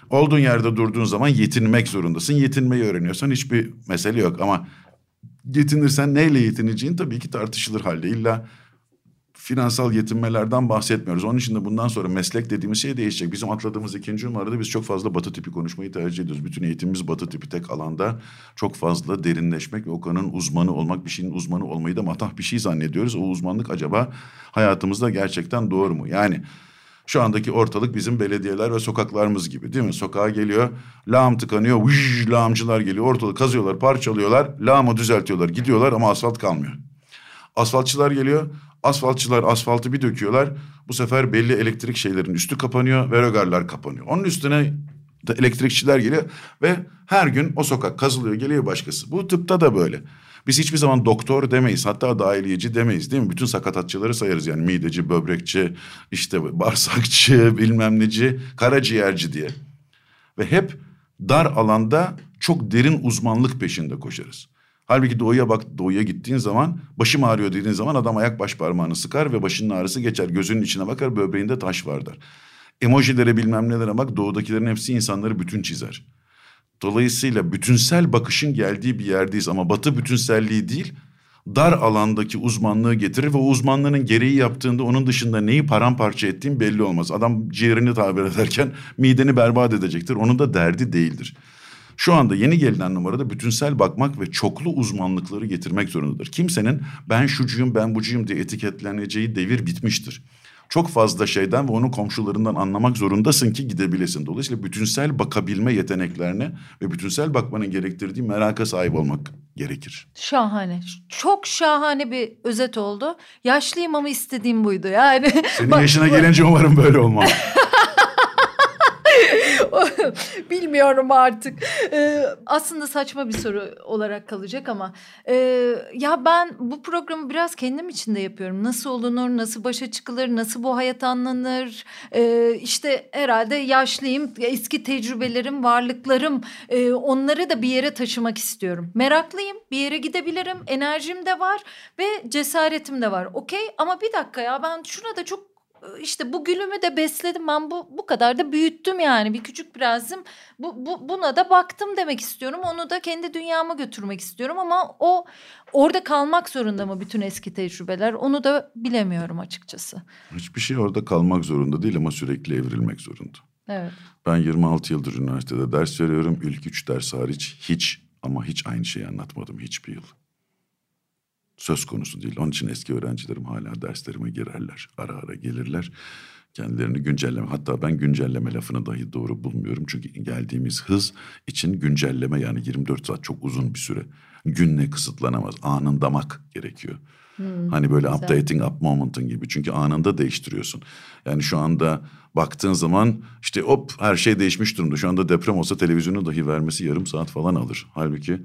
Olduğun yerde durduğun zaman yetinmek zorundasın. Yetinmeyi öğreniyorsan hiçbir mesele yok ama yetinirsen neyle yetineceğin tabii ki tartışılır halde. İlla finansal yetinmelerden bahsetmiyoruz. Onun için de bundan sonra meslek dediğimiz şey değişecek. Bizim atladığımız ikinci numarada biz çok fazla batı tipi konuşmayı tercih ediyoruz. Bütün eğitimimiz batı tipi tek alanda çok fazla derinleşmek ve o konunun uzmanı olmak, bir şeyin uzmanı olmayı da matah bir şey zannediyoruz. O uzmanlık acaba hayatımızda gerçekten doğru mu? Yani şu andaki ortalık bizim belediyeler ve sokaklarımız gibi değil mi? Sokağa geliyor, lağım tıkanıyor, vıj, lağımcılar geliyor, ortalığı kazıyorlar, parçalıyorlar, lağımı düzeltiyorlar, gidiyorlar ama asfalt kalmıyor. Asfaltçılar geliyor, Asfaltçılar asfaltı bir döküyorlar. Bu sefer belli elektrik şeylerin üstü kapanıyor ve rögarlar kapanıyor. Onun üstüne de elektrikçiler geliyor ve her gün o sokak kazılıyor geliyor başkası. Bu tıpta da böyle. Biz hiçbir zaman doktor demeyiz hatta dahiliyeci demeyiz değil mi? Bütün sakatatçıları sayarız yani mideci, böbrekçi, işte bağırsakçı, bilmem neci, karaciğerci diye. Ve hep dar alanda çok derin uzmanlık peşinde koşarız. Halbuki doğuya bak doğuya gittiğin zaman başım ağrıyor dediğin zaman adam ayak baş parmağını sıkar ve başının ağrısı geçer. Gözünün içine bakar böbreğinde taş var der. Emojilere bilmem nelere bak doğudakilerin hepsi insanları bütün çizer. Dolayısıyla bütünsel bakışın geldiği bir yerdeyiz ama batı bütünselliği değil dar alandaki uzmanlığı getirir ve o uzmanlığının gereği yaptığında onun dışında neyi paramparça ettiğin belli olmaz. Adam ciğerini tabir ederken mideni berbat edecektir. Onun da derdi değildir. Şu anda yeni gelinen numarada bütünsel bakmak ve çoklu uzmanlıkları getirmek zorundadır. Kimsenin ben şucuyum ben bucuyum diye etiketleneceği devir bitmiştir. Çok fazla şeyden ve onun komşularından anlamak zorundasın ki gidebilesin. Dolayısıyla bütünsel bakabilme yeteneklerine ve bütünsel bakmanın gerektirdiği meraka sahip olmak gerekir. Şahane. Çok şahane bir özet oldu. Yaşlıyım ama istediğim buydu yani. Senin yaşına gelince umarım böyle olmaz. Bilmiyorum artık. Ee, aslında saçma bir soru olarak kalacak ama e, ya ben bu programı biraz kendim için de yapıyorum. Nasıl olunur, nasıl başa çıkılır, nasıl bu hayat anlanır? Ee, işte herhalde yaşlıyım, eski tecrübelerim, varlıklarım, e, onları da bir yere taşımak istiyorum. Meraklıyım, bir yere gidebilirim, enerjim de var ve cesaretim de var. Okey ama bir dakika ya ben şuna da çok işte bu gülümü de besledim. Ben bu bu kadar da büyüttüm yani. Bir küçük prensim. Bu, bu buna da baktım demek istiyorum. Onu da kendi dünyama götürmek istiyorum ama o orada kalmak zorunda mı bütün eski tecrübeler? Onu da bilemiyorum açıkçası. Hiçbir şey orada kalmak zorunda değil ama sürekli evrilmek zorunda. Evet. Ben 26 yıldır üniversitede ders veriyorum. İlk üç ders hariç hiç ama hiç aynı şeyi anlatmadım hiçbir yıl söz konusu değil. Onun için eski öğrencilerim hala derslerime girerler. Ara ara gelirler. Kendilerini güncelleme hatta ben güncelleme lafını dahi doğru bulmuyorum. Çünkü geldiğimiz hız için güncelleme yani 24 saat çok uzun bir süre. Günle kısıtlanamaz. Anın damak gerekiyor. Hmm, hani böyle güzel. updating up moment'ın gibi. Çünkü anında değiştiriyorsun. Yani şu anda baktığın zaman işte hop her şey değişmiş durumda. Şu anda deprem olsa televizyonu dahi vermesi yarım saat falan alır. Halbuki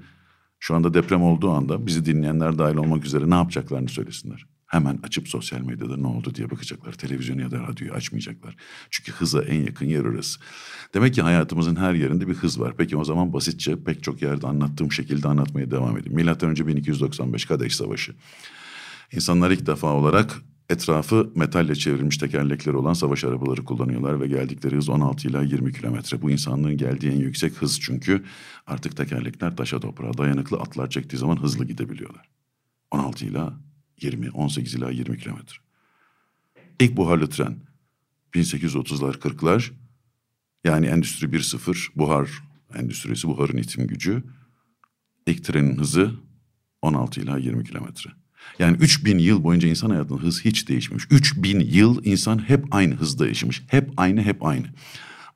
şu anda deprem olduğu anda bizi dinleyenler dahil olmak üzere ne yapacaklarını söylesinler. Hemen açıp sosyal medyada ne oldu diye bakacaklar. Televizyonu ya da radyoyu açmayacaklar. Çünkü hıza en yakın yer orası. Demek ki hayatımızın her yerinde bir hız var. Peki o zaman basitçe pek çok yerde anlattığım şekilde anlatmaya devam edeyim. Milattan önce 1295 Kadeş Savaşı. İnsanlar ilk defa olarak Etrafı metalle çevrilmiş tekerlekleri olan savaş arabaları kullanıyorlar ve geldikleri hız 16 ila 20 kilometre. Bu insanlığın geldiği en yüksek hız çünkü artık tekerlekler taşa toprağa dayanıklı atlar çektiği zaman hızlı gidebiliyorlar. 16 ila 20, 18 ila 20 kilometre. İlk buharlı tren 1830'lar 40'lar yani Endüstri 1.0 buhar endüstrisi buharın itim gücü. İlk trenin hızı 16 ila 20 kilometre. Yani 3000 yıl boyunca insan hayatının hız hiç değişmemiş. 3000 yıl insan hep aynı hızda yaşamış. Hep aynı, hep aynı.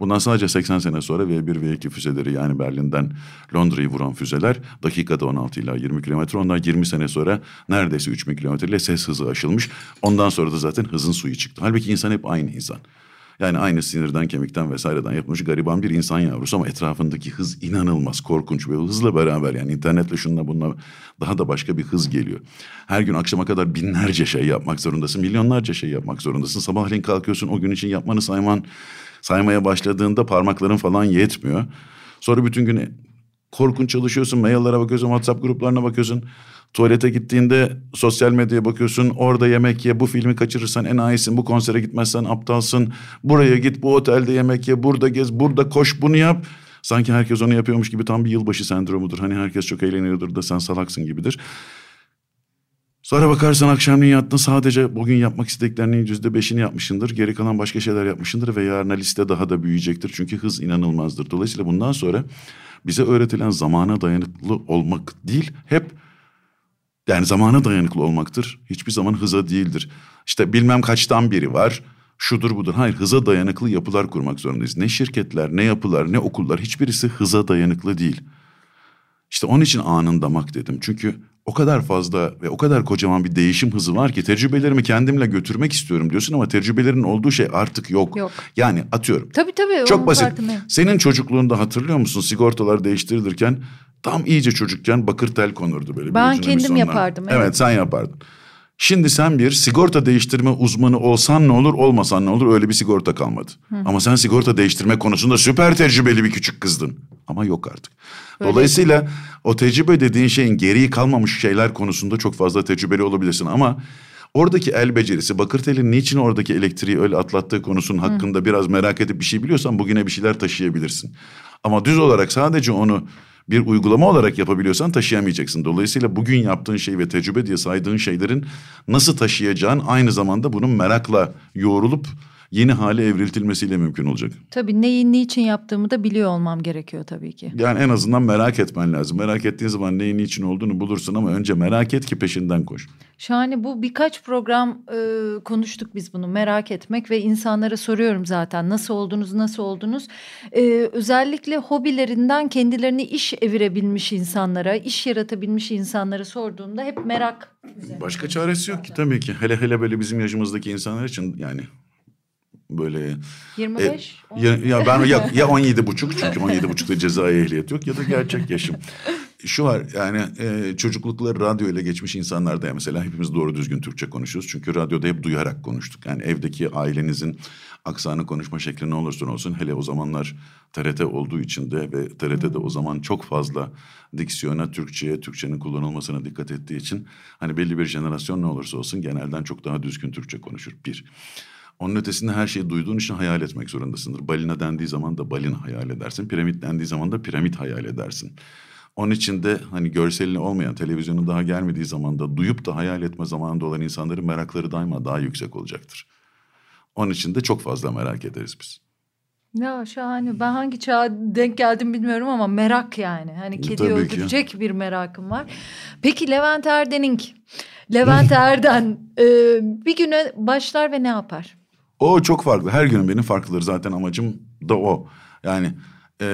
Bundan sadece 80 sene sonra V1 V2 füzeleri yani Berlin'den Londra'yı vuran füzeler dakikada 16 ila 20 kilometre. Ondan 20 sene sonra neredeyse 3000 kilometre ile ses hızı aşılmış. Ondan sonra da zaten hızın suyu çıktı. Halbuki insan hep aynı insan. Yani aynı sinirden, kemikten vesaireden yapılmış gariban bir insan yavrusu ama etrafındaki hız inanılmaz, korkunç ve hızla beraber yani internetle şununla bununla daha da başka bir hız geliyor. Her gün akşama kadar binlerce şey yapmak zorundasın, milyonlarca şey yapmak zorundasın. Sabahleyin kalkıyorsun o gün için yapmanı sayman, saymaya başladığında parmakların falan yetmiyor. Sonra bütün gün korkunç çalışıyorsun, maillere bakıyorsun, WhatsApp gruplarına bakıyorsun. Tuvalete gittiğinde sosyal medyaya bakıyorsun. Orada yemek ye, bu filmi kaçırırsan enayisin, bu konsere gitmezsen aptalsın. Buraya git, bu otelde yemek ye, burada gez, burada koş, bunu yap. Sanki herkes onu yapıyormuş gibi tam bir yılbaşı sendromudur. Hani herkes çok eğleniyordur da sen salaksın gibidir. Sonra bakarsan akşamleyin yattın sadece bugün yapmak istediklerinin yüzde beşini yapmışındır. Geri kalan başka şeyler yapmışındır ve yarına liste daha da büyüyecektir. Çünkü hız inanılmazdır. Dolayısıyla bundan sonra bize öğretilen zamana dayanıklı olmak değil hep yani zamana dayanıklı olmaktır. Hiçbir zaman hıza değildir. İşte bilmem kaçtan biri var. Şudur budur. Hayır hıza dayanıklı yapılar kurmak zorundayız. Ne şirketler, ne yapılar, ne okullar hiçbirisi hıza dayanıklı değil. İşte onun için anın damak dedim. Çünkü o kadar fazla ve o kadar kocaman bir değişim hızı var ki tecrübelerimi kendimle götürmek istiyorum diyorsun ama tecrübelerin olduğu şey artık yok. Yok. Yani atıyorum. Tabii tabii. Çok basit. farkındayım. Senin çocukluğunda hatırlıyor musun sigortalar değiştirilirken tam iyice çocukken bakır tel konurdu böyle. Ben bir kendim sonuna. yapardım, evet. Evet sen yapardın. Şimdi sen bir sigorta değiştirme uzmanı olsan ne olur olmasan ne olur öyle bir sigorta kalmadı. Ama sen sigorta değiştirme konusunda süper tecrübeli bir küçük kızdın. Ama yok artık. Dolayısıyla o tecrübe dediğin şeyin geriye kalmamış şeyler konusunda çok fazla tecrübeli olabilirsin. Ama oradaki el becerisi bakır telin niçin oradaki elektriği öyle atlattığı konusunun hakkında biraz merak edip bir şey biliyorsan bugüne bir şeyler taşıyabilirsin. Ama düz olarak sadece onu bir uygulama olarak yapabiliyorsan taşıyamayacaksın. Dolayısıyla bugün yaptığın şey ve tecrübe diye saydığın şeylerin nasıl taşıyacağın aynı zamanda bunun merakla yoğrulup yeni hale evriltilmesiyle mümkün olacak. Tabii neyi niçin yaptığımı da biliyor olmam gerekiyor tabii ki. Yani en azından merak etmen lazım. Merak ettiğin zaman neyin niçin olduğunu bulursun ama önce merak et ki peşinden koş. Şahane bu birkaç program e, konuştuk biz bunu merak etmek ve insanlara soruyorum zaten nasıl oldunuz nasıl oldunuz. E, özellikle hobilerinden kendilerini iş evirebilmiş insanlara, iş yaratabilmiş insanlara sorduğumda hep merak. Başka çaresi yok ki tabii ki. Hele hele böyle bizim yaşımızdaki insanlar için yani böyle 25. E, ya, ya ben ya, ya 17 buçuk çünkü 17 buçukta cezai ehliyet yok ya da gerçek yaşım. Şu var yani e, çocuklukları radyo ile geçmiş insanlar da ya mesela hepimiz doğru düzgün Türkçe konuşuyoruz. Çünkü radyoda hep duyarak konuştuk. Yani evdeki ailenizin aksanı konuşma şekli ne olursa olsun hele o zamanlar TRT olduğu için de ve TRT'de o zaman çok fazla diksiyona, Türkçe'ye, Türkçenin kullanılmasına dikkat ettiği için hani belli bir jenerasyon ne olursa olsun genelden çok daha düzgün Türkçe konuşur. Bir. Onun ötesinde her şeyi duyduğun için hayal etmek zorundasındır. Balina dendiği zaman da balina hayal edersin. Piramit dendiği zaman da piramit hayal edersin. Onun için de hani görselini olmayan, televizyonun daha gelmediği zaman da duyup da hayal etme zamanında olan insanların merakları daima daha yüksek olacaktır. Onun için de çok fazla merak ederiz biz. Ya şahane. Ben hangi çağa denk geldim bilmiyorum ama merak yani. Hani kedi Tabii ki. öldürecek bir merakım var. Peki Levent Erden'ink. Levent Erden e, bir güne başlar ve ne yapar? O çok farklı. Her günün benim farklıdır. Zaten amacım da o. Yani e,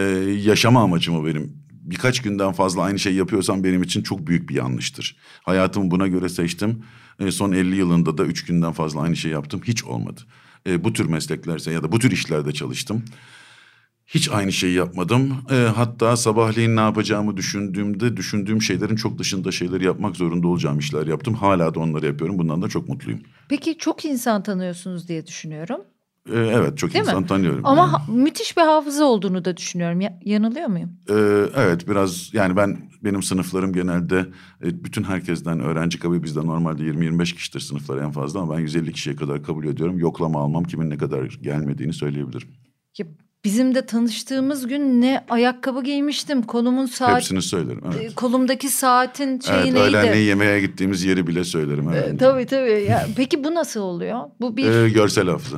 yaşama amacım o benim. Birkaç günden fazla aynı şey yapıyorsam benim için çok büyük bir yanlıştır. Hayatımı buna göre seçtim. E, son 50 yılında da üç günden fazla aynı şey yaptım. Hiç olmadı. E, bu tür mesleklerse ya da bu tür işlerde çalıştım. Hiç aynı şeyi yapmadım. E, hatta sabahleyin ne yapacağımı düşündüğümde düşündüğüm şeylerin çok dışında şeyleri yapmak zorunda olacağım işler yaptım. Hala da onları yapıyorum. Bundan da çok mutluyum. Peki çok insan tanıyorsunuz diye düşünüyorum. E, evet çok Değil insan mi? tanıyorum. Ama Yani. ha- müthiş bir hafıza olduğunu da düşünüyorum. Ya- yanılıyor muyum? Ee, evet biraz yani ben benim sınıflarım genelde e, bütün herkesten öğrenci kabul bizde normalde 20-25 kişidir sınıflar en fazla ama ben 150 kişiye kadar kabul ediyorum. Yoklama almam kimin ne kadar gelmediğini söyleyebilirim. Ya bizim de tanıştığımız gün ne ayakkabı giymiştim. Kolumun saat Hepsini söylerim. e, Evet. kolumdaki saatin şeyi Evet, neydi? öğlenleyin yemeğe gittiğimiz yeri bile söylerim. Evet. E, tabii tabii. Ya, peki bu nasıl oluyor? Bu bir Ee, görsel hafıza.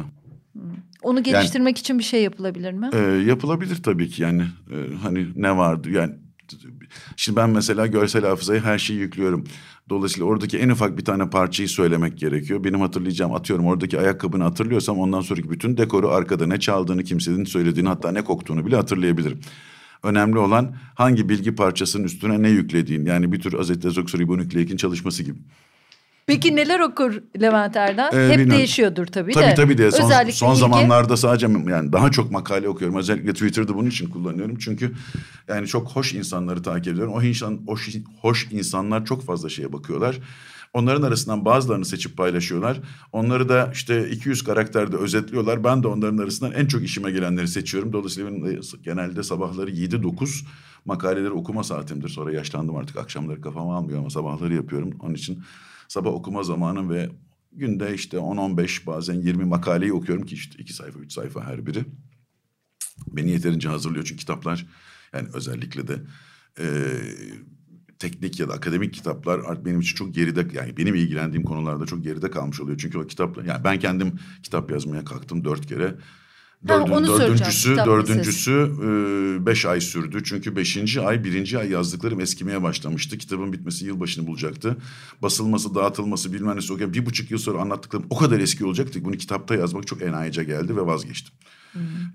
onu geliştirmek için bir şey yapılabilir mi? Ee, yapılabilir tabii ki yani e, hani ne vardı yani Şimdi ben mesela görsel hafızaya her şeyi yüklüyorum. Dolayısıyla oradaki en ufak bir tane parçayı söylemek gerekiyor. Benim hatırlayacağım atıyorum oradaki ayakkabını hatırlıyorsam ondan sonraki bütün dekoru arkada ne çaldığını kimsenin söylediğini hatta ne koktuğunu bile hatırlayabilirim. Önemli olan hangi bilgi parçasının üstüne ne yüklediğin. Yani bir tür azetazoksoribonükleikin çalışması gibi. Peki neler okur Levent Erden? Ee, Hep bilmiyorum. değişiyordur tabii, Tabii de. tabii de son, Özellikle son ilgi- zamanlarda sadece yani daha çok makale okuyorum. Özellikle Twitter'da bunun için kullanıyorum. Çünkü yani çok hoş insanları takip ediyorum. O insan hoş, hoş insanlar çok fazla şeye bakıyorlar. Onların arasından bazılarını seçip paylaşıyorlar. Onları da işte 200 karakterde özetliyorlar. Ben de onların arasından en çok işime gelenleri seçiyorum. Dolayısıyla benim de genelde sabahları 7-9 makaleleri okuma saatimdir. Sonra yaşlandım artık akşamları kafama almıyor ama sabahları yapıyorum. Onun için sabah okuma zamanım ve günde işte 10-15 bazen 20 makaleyi okuyorum ki işte iki sayfa üç sayfa her biri. Beni yeterince hazırlıyor çünkü kitaplar yani özellikle de e, teknik ya da akademik kitaplar artık benim için çok geride yani benim ilgilendiğim konularda çok geride kalmış oluyor. Çünkü o kitaplar yani ben kendim kitap yazmaya kalktım dört kere. Ha, Dördün- onu soracağım, dördüncüsü, dördüncüsü e, beş ay sürdü. Çünkü beşinci ay, birinci ay yazdıklarım eskimeye başlamıştı. Kitabın bitmesi yılbaşını bulacaktı. Basılması, dağıtılması bilmem nesi okuyayım. Bir buçuk yıl sonra anlattıklarım o kadar eski olacaktı ki bunu kitapta yazmak çok enayice geldi ve vazgeçtim.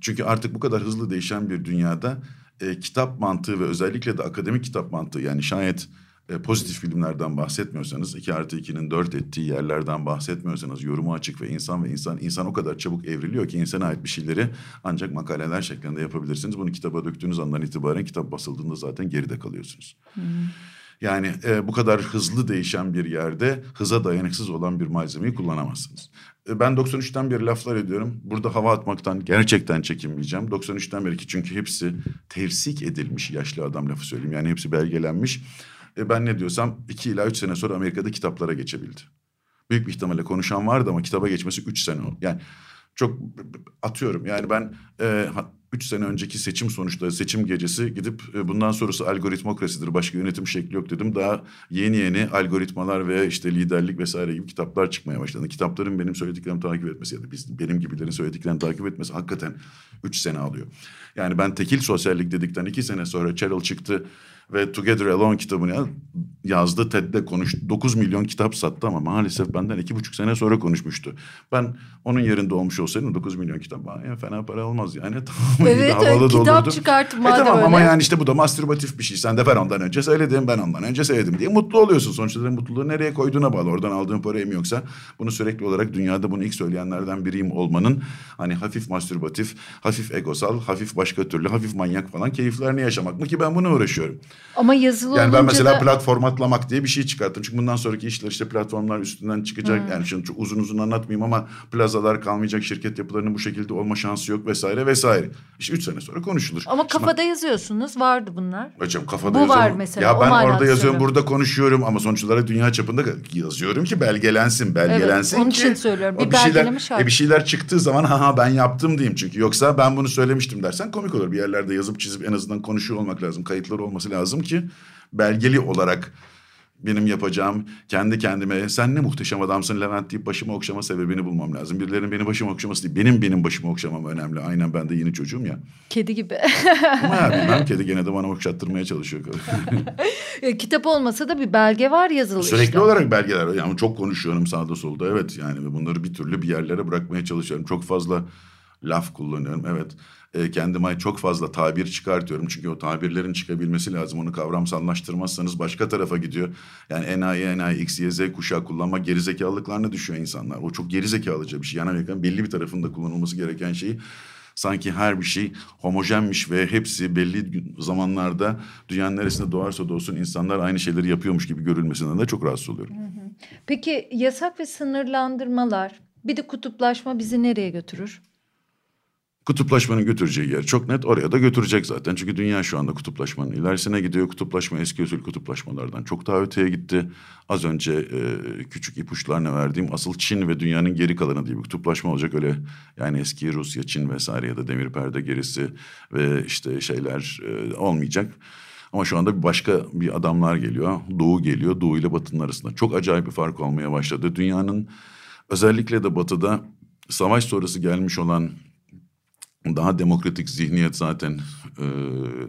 Çünkü artık bu kadar hızlı değişen bir dünyada e, kitap mantığı ve özellikle de akademik kitap mantığı yani şayet e, pozitif filmlerden bahsetmiyorsanız, 2 artı 2'nin dört ettiği yerlerden bahsetmiyorsanız, yorumu açık ve insan ve insan, insan o kadar çabuk evriliyor ki insana ait bir şeyleri ancak makaleler şeklinde yapabilirsiniz. Bunu kitaba döktüğünüz andan itibaren kitap basıldığında zaten geride kalıyorsunuz. Yani e, bu kadar hızlı değişen bir yerde hıza dayanıksız olan bir malzemeyi kullanamazsınız. E, ben 93'ten beri laflar ediyorum. Burada hava atmaktan gerçekten çekinmeyeceğim. 93'ten beri ki çünkü hepsi tevsik edilmiş yaşlı adam lafı söyleyeyim. Yani hepsi belgelenmiş. E, ben ne diyorsam iki ila üç sene sonra Amerika'da kitaplara geçebildi. Büyük bir ihtimalle konuşan vardı ama kitaba geçmesi üç sene oldu. Yani çok atıyorum yani ben e, üç sene önceki seçim sonuçları seçim gecesi gidip e, bundan sonrası algoritmokrasidir başka yönetim şekli yok dedim. Daha yeni yeni algoritmalar ve işte liderlik vesaire gibi kitaplar çıkmaya başladı. Kitapların benim söylediklerimi takip etmesi ya da biz, benim gibilerin söylediklerini takip etmesi hakikaten üç sene alıyor. Yani ben tekil sosyallik dedikten iki sene sonra Cheryl çıktı ve Together Alone kitabını ya- yazdı. TED'de konuştu. 9 milyon kitap sattı ama maalesef benden iki buçuk sene sonra konuşmuştu. Ben onun yerinde olmuş olsaydım 9 milyon kitap en fena para olmaz yani. Tamam, iyi Evet, havalı da kitap olurdu. çıkart E madem tamam ama öyle. yani işte bu da mastürbatif bir şey. Sen de ben ondan önce söyledim, ben ondan önce söyledim diye mutlu oluyorsun. Sonuçta mutluluğu nereye koyduğuna bağlı. Oradan aldığın parayı mı yoksa bunu sürekli olarak dünyada bunu ilk söyleyenlerden biriyim olmanın hani hafif mastürbatif, hafif egosal, hafif başka türlü, hafif manyak falan keyiflerini yaşamak mı ki ben bunu uğraşıyorum. Ama yazılı Yani ben mesela da... platformatlamak diye bir şey çıkarttım. Çünkü bundan sonraki işler işte platformlar üstünden çıkacak. Yani şimdi çok uzun uzun anlatmayayım ama plazalar kalmayacak, şirket yapılarının bu şekilde olma şansı yok vesaire vesaire. İşte üç sene sonra konuşulur. Ama Şimdi kafada yazıyorsunuz vardı bunlar. Hocam kafada Bu yazıyorum. var mesela, Ya ben orada yazıyorum, burada konuşuyorum ama sonuç olarak dünya çapında yazıyorum ki belgelensin, belgelensin onun ki. için söylüyorum. o Bir şeyler, şart. e, bir şeyler çıktığı zaman ha ha ben yaptım diyeyim çünkü. Yoksa ben bunu söylemiştim dersen komik olur. Bir yerlerde yazıp çizip en azından konuşuyor olmak lazım. Kayıtları olması lazım ki belgeli olarak benim yapacağım kendi kendime sen ne muhteşem adamsın Levent deyip başımı okşama sebebini bulmam lazım. Birilerinin beni başıma okşaması değil benim benim başımı okşamam önemli. Aynen ben de yeni çocuğum ya. Kedi gibi. Ama ya bilmem kedi gene de bana okşattırmaya çalışıyor. Kitap olmasa da bir belge var yazılı Sürekli işte. olarak belgeler. Yani çok konuşuyorum sağda solda. Evet yani bunları bir türlü bir yerlere bırakmaya çalışıyorum. Çok fazla laf kullanıyorum. Evet. E, kendime çok fazla tabir çıkartıyorum. Çünkü o tabirlerin çıkabilmesi lazım. Onu kavramsallaştırmazsanız başka tarafa gidiyor. Yani enayi, enayi, x, y, z kuşağı kullanma gerizekalılıklarına düşüyor insanlar. O çok gerizekalıca bir şey. Yani Amerika'nın belli bir tarafında kullanılması gereken şeyi sanki her bir şey homojenmiş ve hepsi belli zamanlarda dünyanın neresinde doğarsa doğsun insanlar aynı şeyleri yapıyormuş gibi görülmesinden de çok rahatsız oluyorum. Peki yasak ve sınırlandırmalar bir de kutuplaşma bizi nereye götürür? Kutuplaşmanın götüreceği yer çok net oraya da götürecek zaten. Çünkü dünya şu anda kutuplaşmanın ilerisine gidiyor. Kutuplaşma eski usul kutuplaşmalardan çok daha öteye gitti. Az önce e, küçük ipuçlarına verdiğim asıl Çin ve dünyanın geri kalanı diye bir kutuplaşma olacak. Öyle yani eski Rusya, Çin vesaire ya da demir perde gerisi ve işte şeyler e, olmayacak. Ama şu anda bir başka bir adamlar geliyor. Doğu geliyor. Doğu ile Batı'nın arasında. Çok acayip bir fark olmaya başladı. Dünyanın özellikle de Batı'da savaş sonrası gelmiş olan daha demokratik zihniyet zaten e,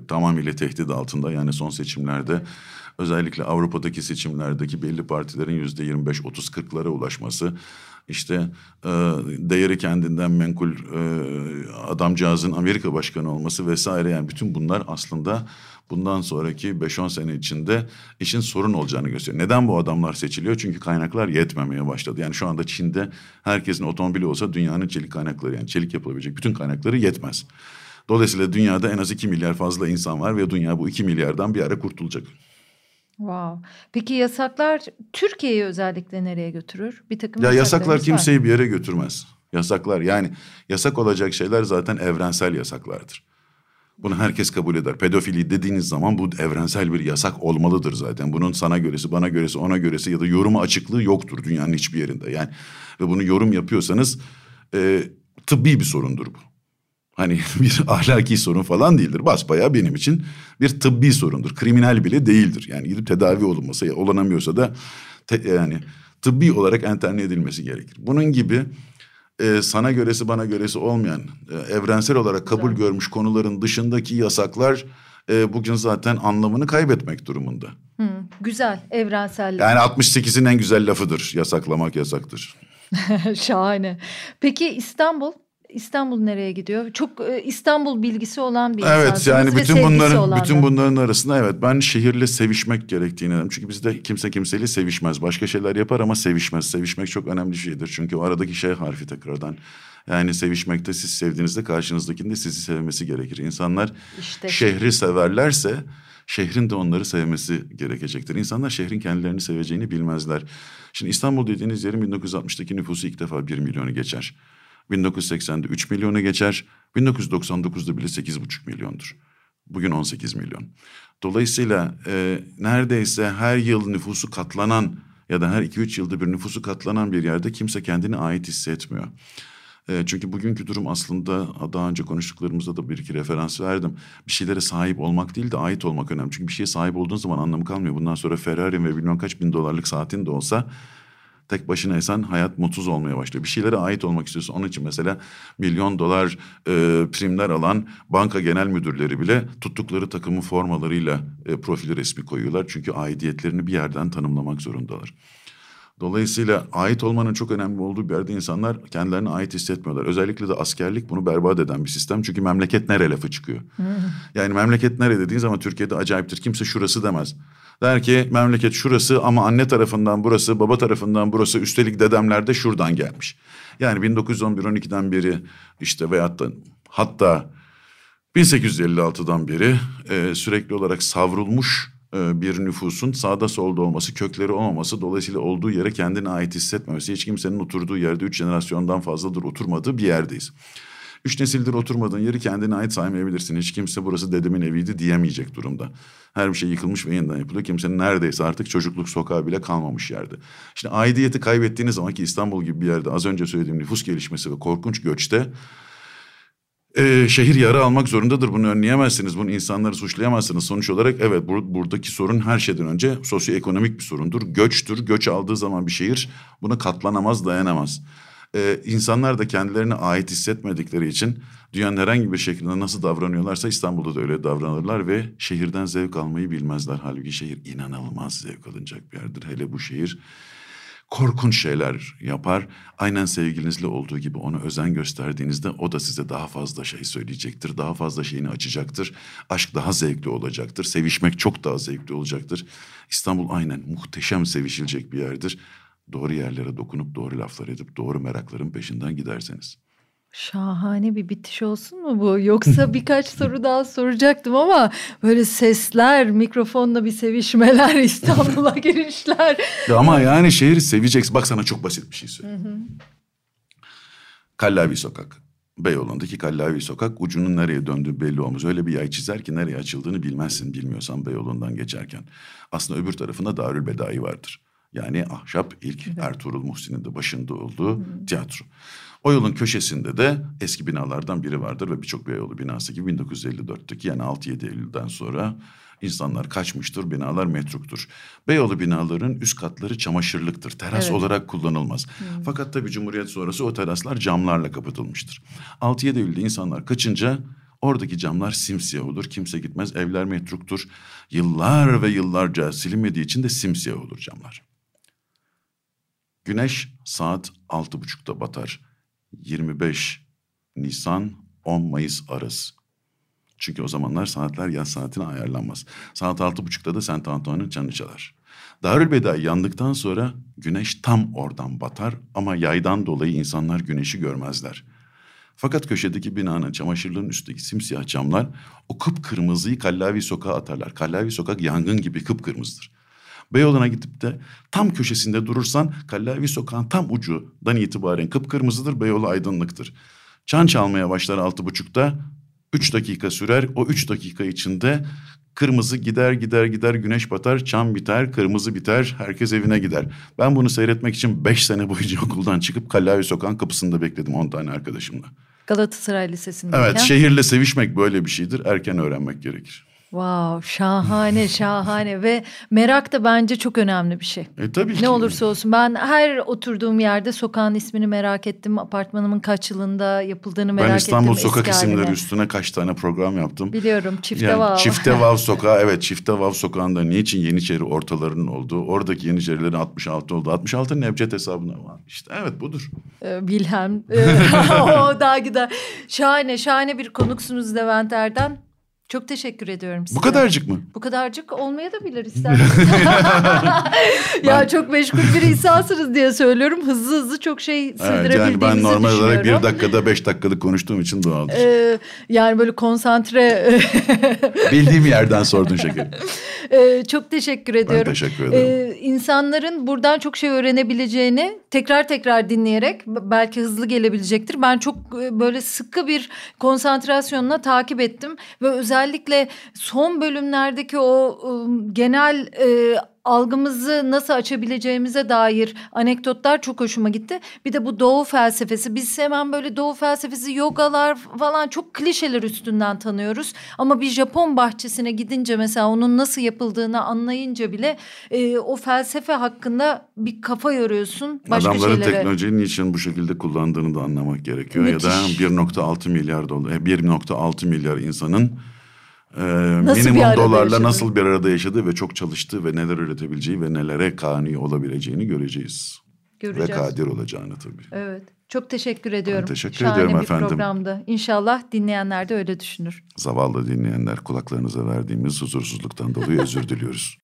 tamamıyla tehdit altında. Yani son seçimlerde özellikle Avrupa'daki seçimlerdeki belli partilerin yüzde 25, 30, 40'lara ulaşması işte e, değeri kendinden menkul e, adamcağızın Amerika başkanı olması vesaire yani bütün bunlar aslında bundan sonraki 5-10 sene içinde işin sorun olacağını gösteriyor. Neden bu adamlar seçiliyor? Çünkü kaynaklar yetmemeye başladı. Yani şu anda Çin'de herkesin otomobili olsa dünyanın çelik kaynakları yani çelik yapılabilecek bütün kaynakları yetmez. Dolayısıyla dünyada en az 2 milyar fazla insan var ve dünya bu 2 milyardan bir ara kurtulacak. Wow. Peki yasaklar Türkiye'yi özellikle nereye götürür? Bir takım ya yasaklar kimseyi var. bir yere götürmez. Yasaklar yani yasak olacak şeyler zaten evrensel yasaklardır. Bunu herkes kabul eder. Pedofili dediğiniz zaman bu evrensel bir yasak olmalıdır zaten. Bunun sana göresi, bana göresi, ona göresi ya da yoruma açıklığı yoktur dünyanın hiçbir yerinde. Yani ve bunu yorum yapıyorsanız e, tıbbi bir sorundur bu. Hani bir ahlaki sorun falan değildir. Basbayağı benim için bir tıbbi sorundur. Kriminal bile değildir. Yani gidip tedavi olunması, olanamıyorsa da te, yani tıbbi olarak enterne edilmesi gerekir. Bunun gibi e, sana göresi bana göresi olmayan e, evrensel olarak kabul görmüş konuların dışındaki yasaklar e, bugün zaten anlamını kaybetmek durumunda. Hı, güzel evrensel. Yani 68'in en güzel lafıdır yasaklamak yasaktır. Şahane. Peki İstanbul İstanbul nereye gidiyor? Çok e, İstanbul bilgisi olan bir Evet yani bütün bunların bütün bunların arasında evet ben şehirle sevişmek gerektiğini dedim. Çünkü bizde kimse kimseyle sevişmez. Başka şeyler yapar ama sevişmez. Sevişmek çok önemli bir şeydir. Çünkü o aradaki şey harfi tekrardan. Yani sevişmekte siz sevdiğinizde karşınızdakinin de sizi sevmesi gerekir. İnsanlar işte. şehri severlerse şehrin de onları sevmesi gerekecektir. İnsanlar şehrin kendilerini seveceğini bilmezler. Şimdi İstanbul dediğiniz yerin 1960'daki nüfusu ilk defa bir milyonu geçer. 1980'de 3 milyonu geçer. 1999'da bile 8,5 milyondur. Bugün 18 milyon. Dolayısıyla e, neredeyse her yıl nüfusu katlanan ya da her 2-3 yılda bir nüfusu katlanan bir yerde kimse kendini ait hissetmiyor. E, çünkü bugünkü durum aslında daha önce konuştuklarımızda da bir iki referans verdim. Bir şeylere sahip olmak değil de ait olmak önemli. Çünkü bir şeye sahip olduğun zaman anlamı kalmıyor. Bundan sonra Ferrari ve bilmem kaç bin dolarlık saatin de olsa tek başına esen hayat mutsuz olmaya başlıyor. Bir şeylere ait olmak istiyorsun. Onun için mesela milyon dolar e, primler alan banka genel müdürleri bile tuttukları takımın formalarıyla e, profili resmi koyuyorlar. Çünkü aidiyetlerini bir yerden tanımlamak zorundalar. Dolayısıyla ait olmanın çok önemli olduğu bir yerde insanlar kendilerine ait hissetmiyorlar. Özellikle de askerlik bunu berbat eden bir sistem. Çünkü memleket nere lafı çıkıyor. yani memleket nere dediğin zaman Türkiye'de acayiptir. Kimse şurası demez. Der ki memleket şurası ama anne tarafından burası, baba tarafından burası. Üstelik dedemler de şuradan gelmiş. Yani 1911-12'den beri işte veyahut da hatta 1856'dan beri e, sürekli olarak savrulmuş bir nüfusun sağda solda olması, kökleri olmaması, dolayısıyla olduğu yere kendine ait hissetmemesi, hiç kimsenin oturduğu yerde üç jenerasyondan fazladır oturmadığı bir yerdeyiz. Üç nesildir oturmadığın yeri kendine ait saymayabilirsin. Hiç kimse burası dedemin eviydi diyemeyecek durumda. Her bir şey yıkılmış ve yeniden yapılıyor. Kimsenin neredeyse artık çocukluk sokağı bile kalmamış yerde. Şimdi aidiyeti kaybettiğiniz zaman ki İstanbul gibi bir yerde az önce söylediğim nüfus gelişmesi ve korkunç göçte e, şehir yara almak zorundadır. Bunu önleyemezsiniz. Bunu insanları suçlayamazsınız. Sonuç olarak evet bur buradaki sorun her şeyden önce sosyoekonomik bir sorundur. Göçtür. Göç aldığı zaman bir şehir buna katlanamaz, dayanamaz. Ee, insanlar da kendilerine ait hissetmedikleri için dünyanın herhangi bir şekilde nasıl davranıyorlarsa İstanbul'da da öyle davranırlar ve şehirden zevk almayı bilmezler. Halbuki şehir inanılmaz zevk alınacak bir yerdir. Hele bu şehir korkunç şeyler yapar. Aynen sevgilinizle olduğu gibi ona özen gösterdiğinizde o da size daha fazla şey söyleyecektir. Daha fazla şeyini açacaktır. Aşk daha zevkli olacaktır. Sevişmek çok daha zevkli olacaktır. İstanbul aynen muhteşem sevişilecek bir yerdir. Doğru yerlere dokunup doğru laflar edip doğru merakların peşinden giderseniz. Şahane bir bitiş olsun mu bu? Yoksa birkaç soru daha soracaktım ama böyle sesler, mikrofonla bir sevişmeler, İstanbul'a girişler. Ya ama yani şehri seveceksin. Bak sana çok basit bir şey söyleyeyim. Kallavi Sokak. Beyoğlu'ndaki Kallavi Sokak ucunun nereye döndüğü belli olmaz. Öyle bir yay çizer ki nereye açıldığını bilmezsin bilmiyorsan Beyoğlu'ndan geçerken. Aslında öbür tarafında Darül Bedai vardır. Yani ahşap ilk evet. Ertuğrul Muhsin'in de başında olduğu Hı. tiyatro. O yolun köşesinde de eski binalardan biri vardır ve birçok Beyoğlu binası gibi 1954'teki yani 6-7 Eylül'den sonra İnsanlar kaçmıştır, binalar metruktur. Beyoğlu binaların üst katları çamaşırlıktır. Teras Evet. olarak kullanılmaz. Fakat tabii Cumhuriyet sonrası o teraslar camlarla kapatılmıştır. 6-7 Eylül'de insanlar kaçınca oradaki camlar simsiyah olur. Kimse gitmez. Evler metruktur. Yıllar ve yıllarca silinmediği için de simsiyah olur camlar. Güneş saat altı buçukta batar. 25 Nisan 10 Mayıs arası. Çünkü o zamanlar saatler yaz saatine ayarlanmaz. Saat altı buçukta da Saint Antoine'ın çanı çalar. Darülbeda yandıktan sonra güneş tam oradan batar ama yaydan dolayı insanlar güneşi görmezler. Fakat köşedeki binanın çamaşırlığın üstteki simsiyah camlar o kıpkırmızıyı Kallavi sokağa atarlar. Kallavi sokak yangın gibi kıpkırmızıdır. Beyoğlu'na gidip de tam köşesinde durursan Kallavi sokağın tam ucundan itibaren kıpkırmızıdır. Beyoğlu aydınlıktır. Çan çalmaya başlar altı buçukta. Üç dakika sürer. O üç dakika içinde kırmızı gider gider gider güneş batar. Çan biter, kırmızı biter. Herkes evine gider. Ben bunu seyretmek için beş sene boyunca okuldan çıkıp Kallavi sokağın kapısında bekledim on tane arkadaşımla. Galatasaray Lisesi'ndeyken. Evet şehirle sevişmek böyle bir şeydir. Erken öğrenmek gerekir. Wow, şahane şahane ve merak da bence çok önemli bir şey. E tabii ki. Ne olursa olsun ben her oturduğum yerde sokağın ismini merak ettim. Apartmanımın kaç yılında yapıldığını merak ettim. Ben İstanbul sokak eski isimleri haline. üstüne kaç tane program yaptım. Biliyorum Çifte Yani Vav. Çifte Vav sokağı evet Çifte Vav sokağında niçin Yeniçeri ortalarının olduğu oradaki Yeniçerilerin 66 oldu. 66 Nevcet hesabına var. İşte evet budur. Ee, Wilhelm. Ee, o daha gider. Şahane şahane bir konuksunuz Levent Erden. Çok teşekkür ediyorum size. Bu kadarcık mı? Bu kadarcık olmaya da bilir isterseniz. ya çok meşgul bir insansınız diye söylüyorum. Hızlı hızlı çok şey Evet, sığdırabildiğimizi yani ben normal olarak bir dakikada beş dakikalık konuştuğum için doğaldır. Ee, yani böyle konsantre Bildiğim yerden sordun şekerim. Ee, çok teşekkür ediyorum. teşekkür ederim. Ee, insanların buradan çok şey öğrenebileceğini tekrar tekrar dinleyerek belki hızlı gelebilecektir. Ben çok e, böyle sıkı bir konsantrasyonla takip ettim ve özellikle son bölümlerdeki o ım, genel e, algımızı nasıl açabileceğimize dair anekdotlar çok hoşuma gitti. Bir de bu doğu felsefesi. Biz hemen böyle doğu felsefesi, yogalar falan çok klişeler üstünden tanıyoruz. Ama bir Japon bahçesine gidince mesela onun nasıl yapıldığını anlayınca bile e, o felsefe hakkında bir kafa yoruyorsun. Başka Adamların şeylere. teknolojiyi niçin bu şekilde kullandığını da anlamak gerekiyor. Ya Müthiş. da 1.6 milyar dolar, e, 1.6 milyar insanın e, Nasıl minimum dolarla yaşadığı. nasıl bir arada yaşadığı ve çok çalıştığı ve neler üretebileceği ve nelere kani olabileceğini göreceğiz. Göreceğiz. Ve kadir olacağını tabii. Evet. Çok teşekkür ediyorum. teşekkür Şahane ediyorum bir efendim. programdı. İnşallah dinleyenler de öyle düşünür. Zavallı dinleyenler kulaklarınıza verdiğimiz huzursuzluktan dolayı özür diliyoruz.